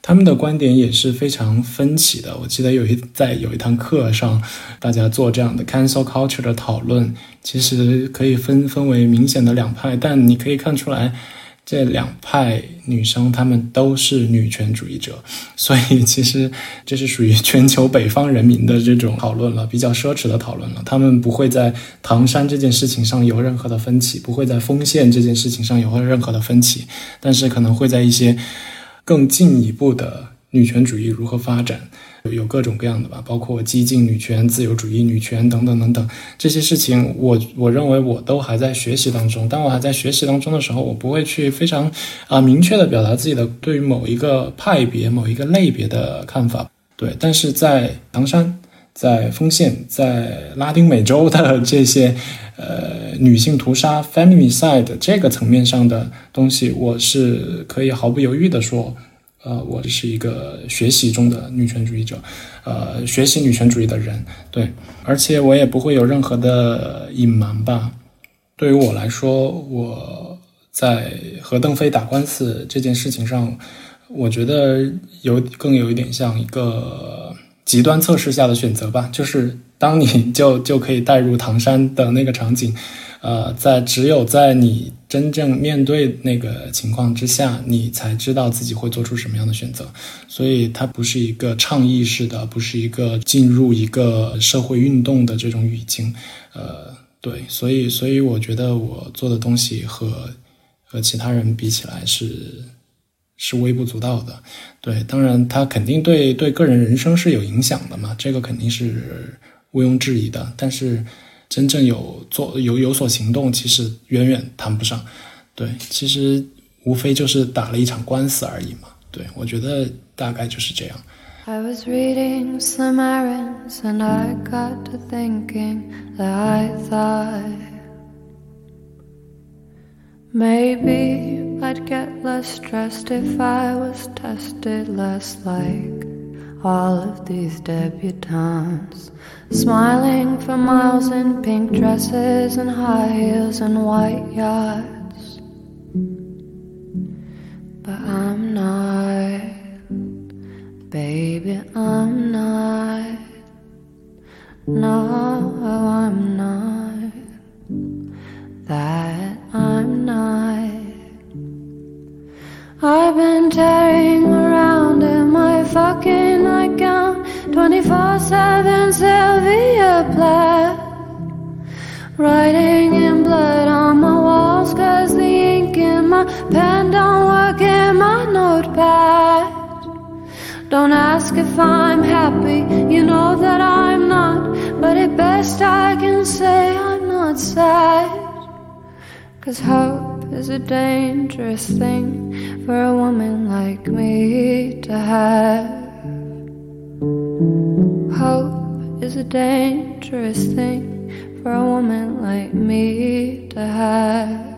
他们的观点也是非常分歧的。我记得有一在有一堂课上，大家做这样的 cancel culture 的讨论，其实可以分分为明显的两派，但你可以看出来。这两派女生，她们都是女权主义者，所以其实这是属于全球北方人民的这种讨论了，比较奢侈的讨论了。他们不会在唐山这件事情上有任何的分歧，不会在丰县这件事情上有任何的分歧，但是可能会在一些更进一步的女权主义如何发展。有各种各样的吧，包括激进女权、自由主义女权等等等等这些事情，我我认为我都还在学习当中。当我还在学习当中的时候，我不会去非常啊明确的表达自己的对于某一个派别、某一个类别的看法。对，但是在唐山、在丰县、在拉丁美洲的这些呃女性屠杀 （feminicide） 这个层面上的东西，我是可以毫不犹豫的说。呃，我是一个学习中的女权主义者，呃，学习女权主义的人，对，而且我也不会有任何的隐瞒吧。对于我来说，我在和邓飞打官司这件事情上，我觉得有更有一点像一个极端测试下的选择吧，就是当你就就可以带入唐山的那个场景。呃，在只有在你真正面对那个情况之下，你才知道自己会做出什么样的选择。所以它不是一个倡议式的，不是一个进入一个社会运动的这种语境。呃，对，所以所以我觉得我做的东西和和其他人比起来是是微不足道的。对，当然它肯定对对个人人生是有影响的嘛，这个肯定是毋庸置疑的。但是。真正有做有有所行动，其实远远谈不上。对，其实无非就是打了一场官司而已嘛。对，我觉得大概就是这样。I was reading some errands and I got to thinking that I thought maybe I'd get less stressed if I was tested less like all of these debutantes. Smiling for miles in pink dresses and high heels and white yachts. But I'm not, baby, I'm not. No, I'm not. That I'm not. I've been tearing around in my fucking nightgown 24 7 Sylvia Plath. Writing in blood on my walls, cause the ink in my pen don't work in my notepad. Don't ask if I'm happy, you know that I'm not. But at best, I can say I'm not sad. Cause hope is a dangerous thing for a woman like me to have. Hope is a dangerous thing for a woman like me to have.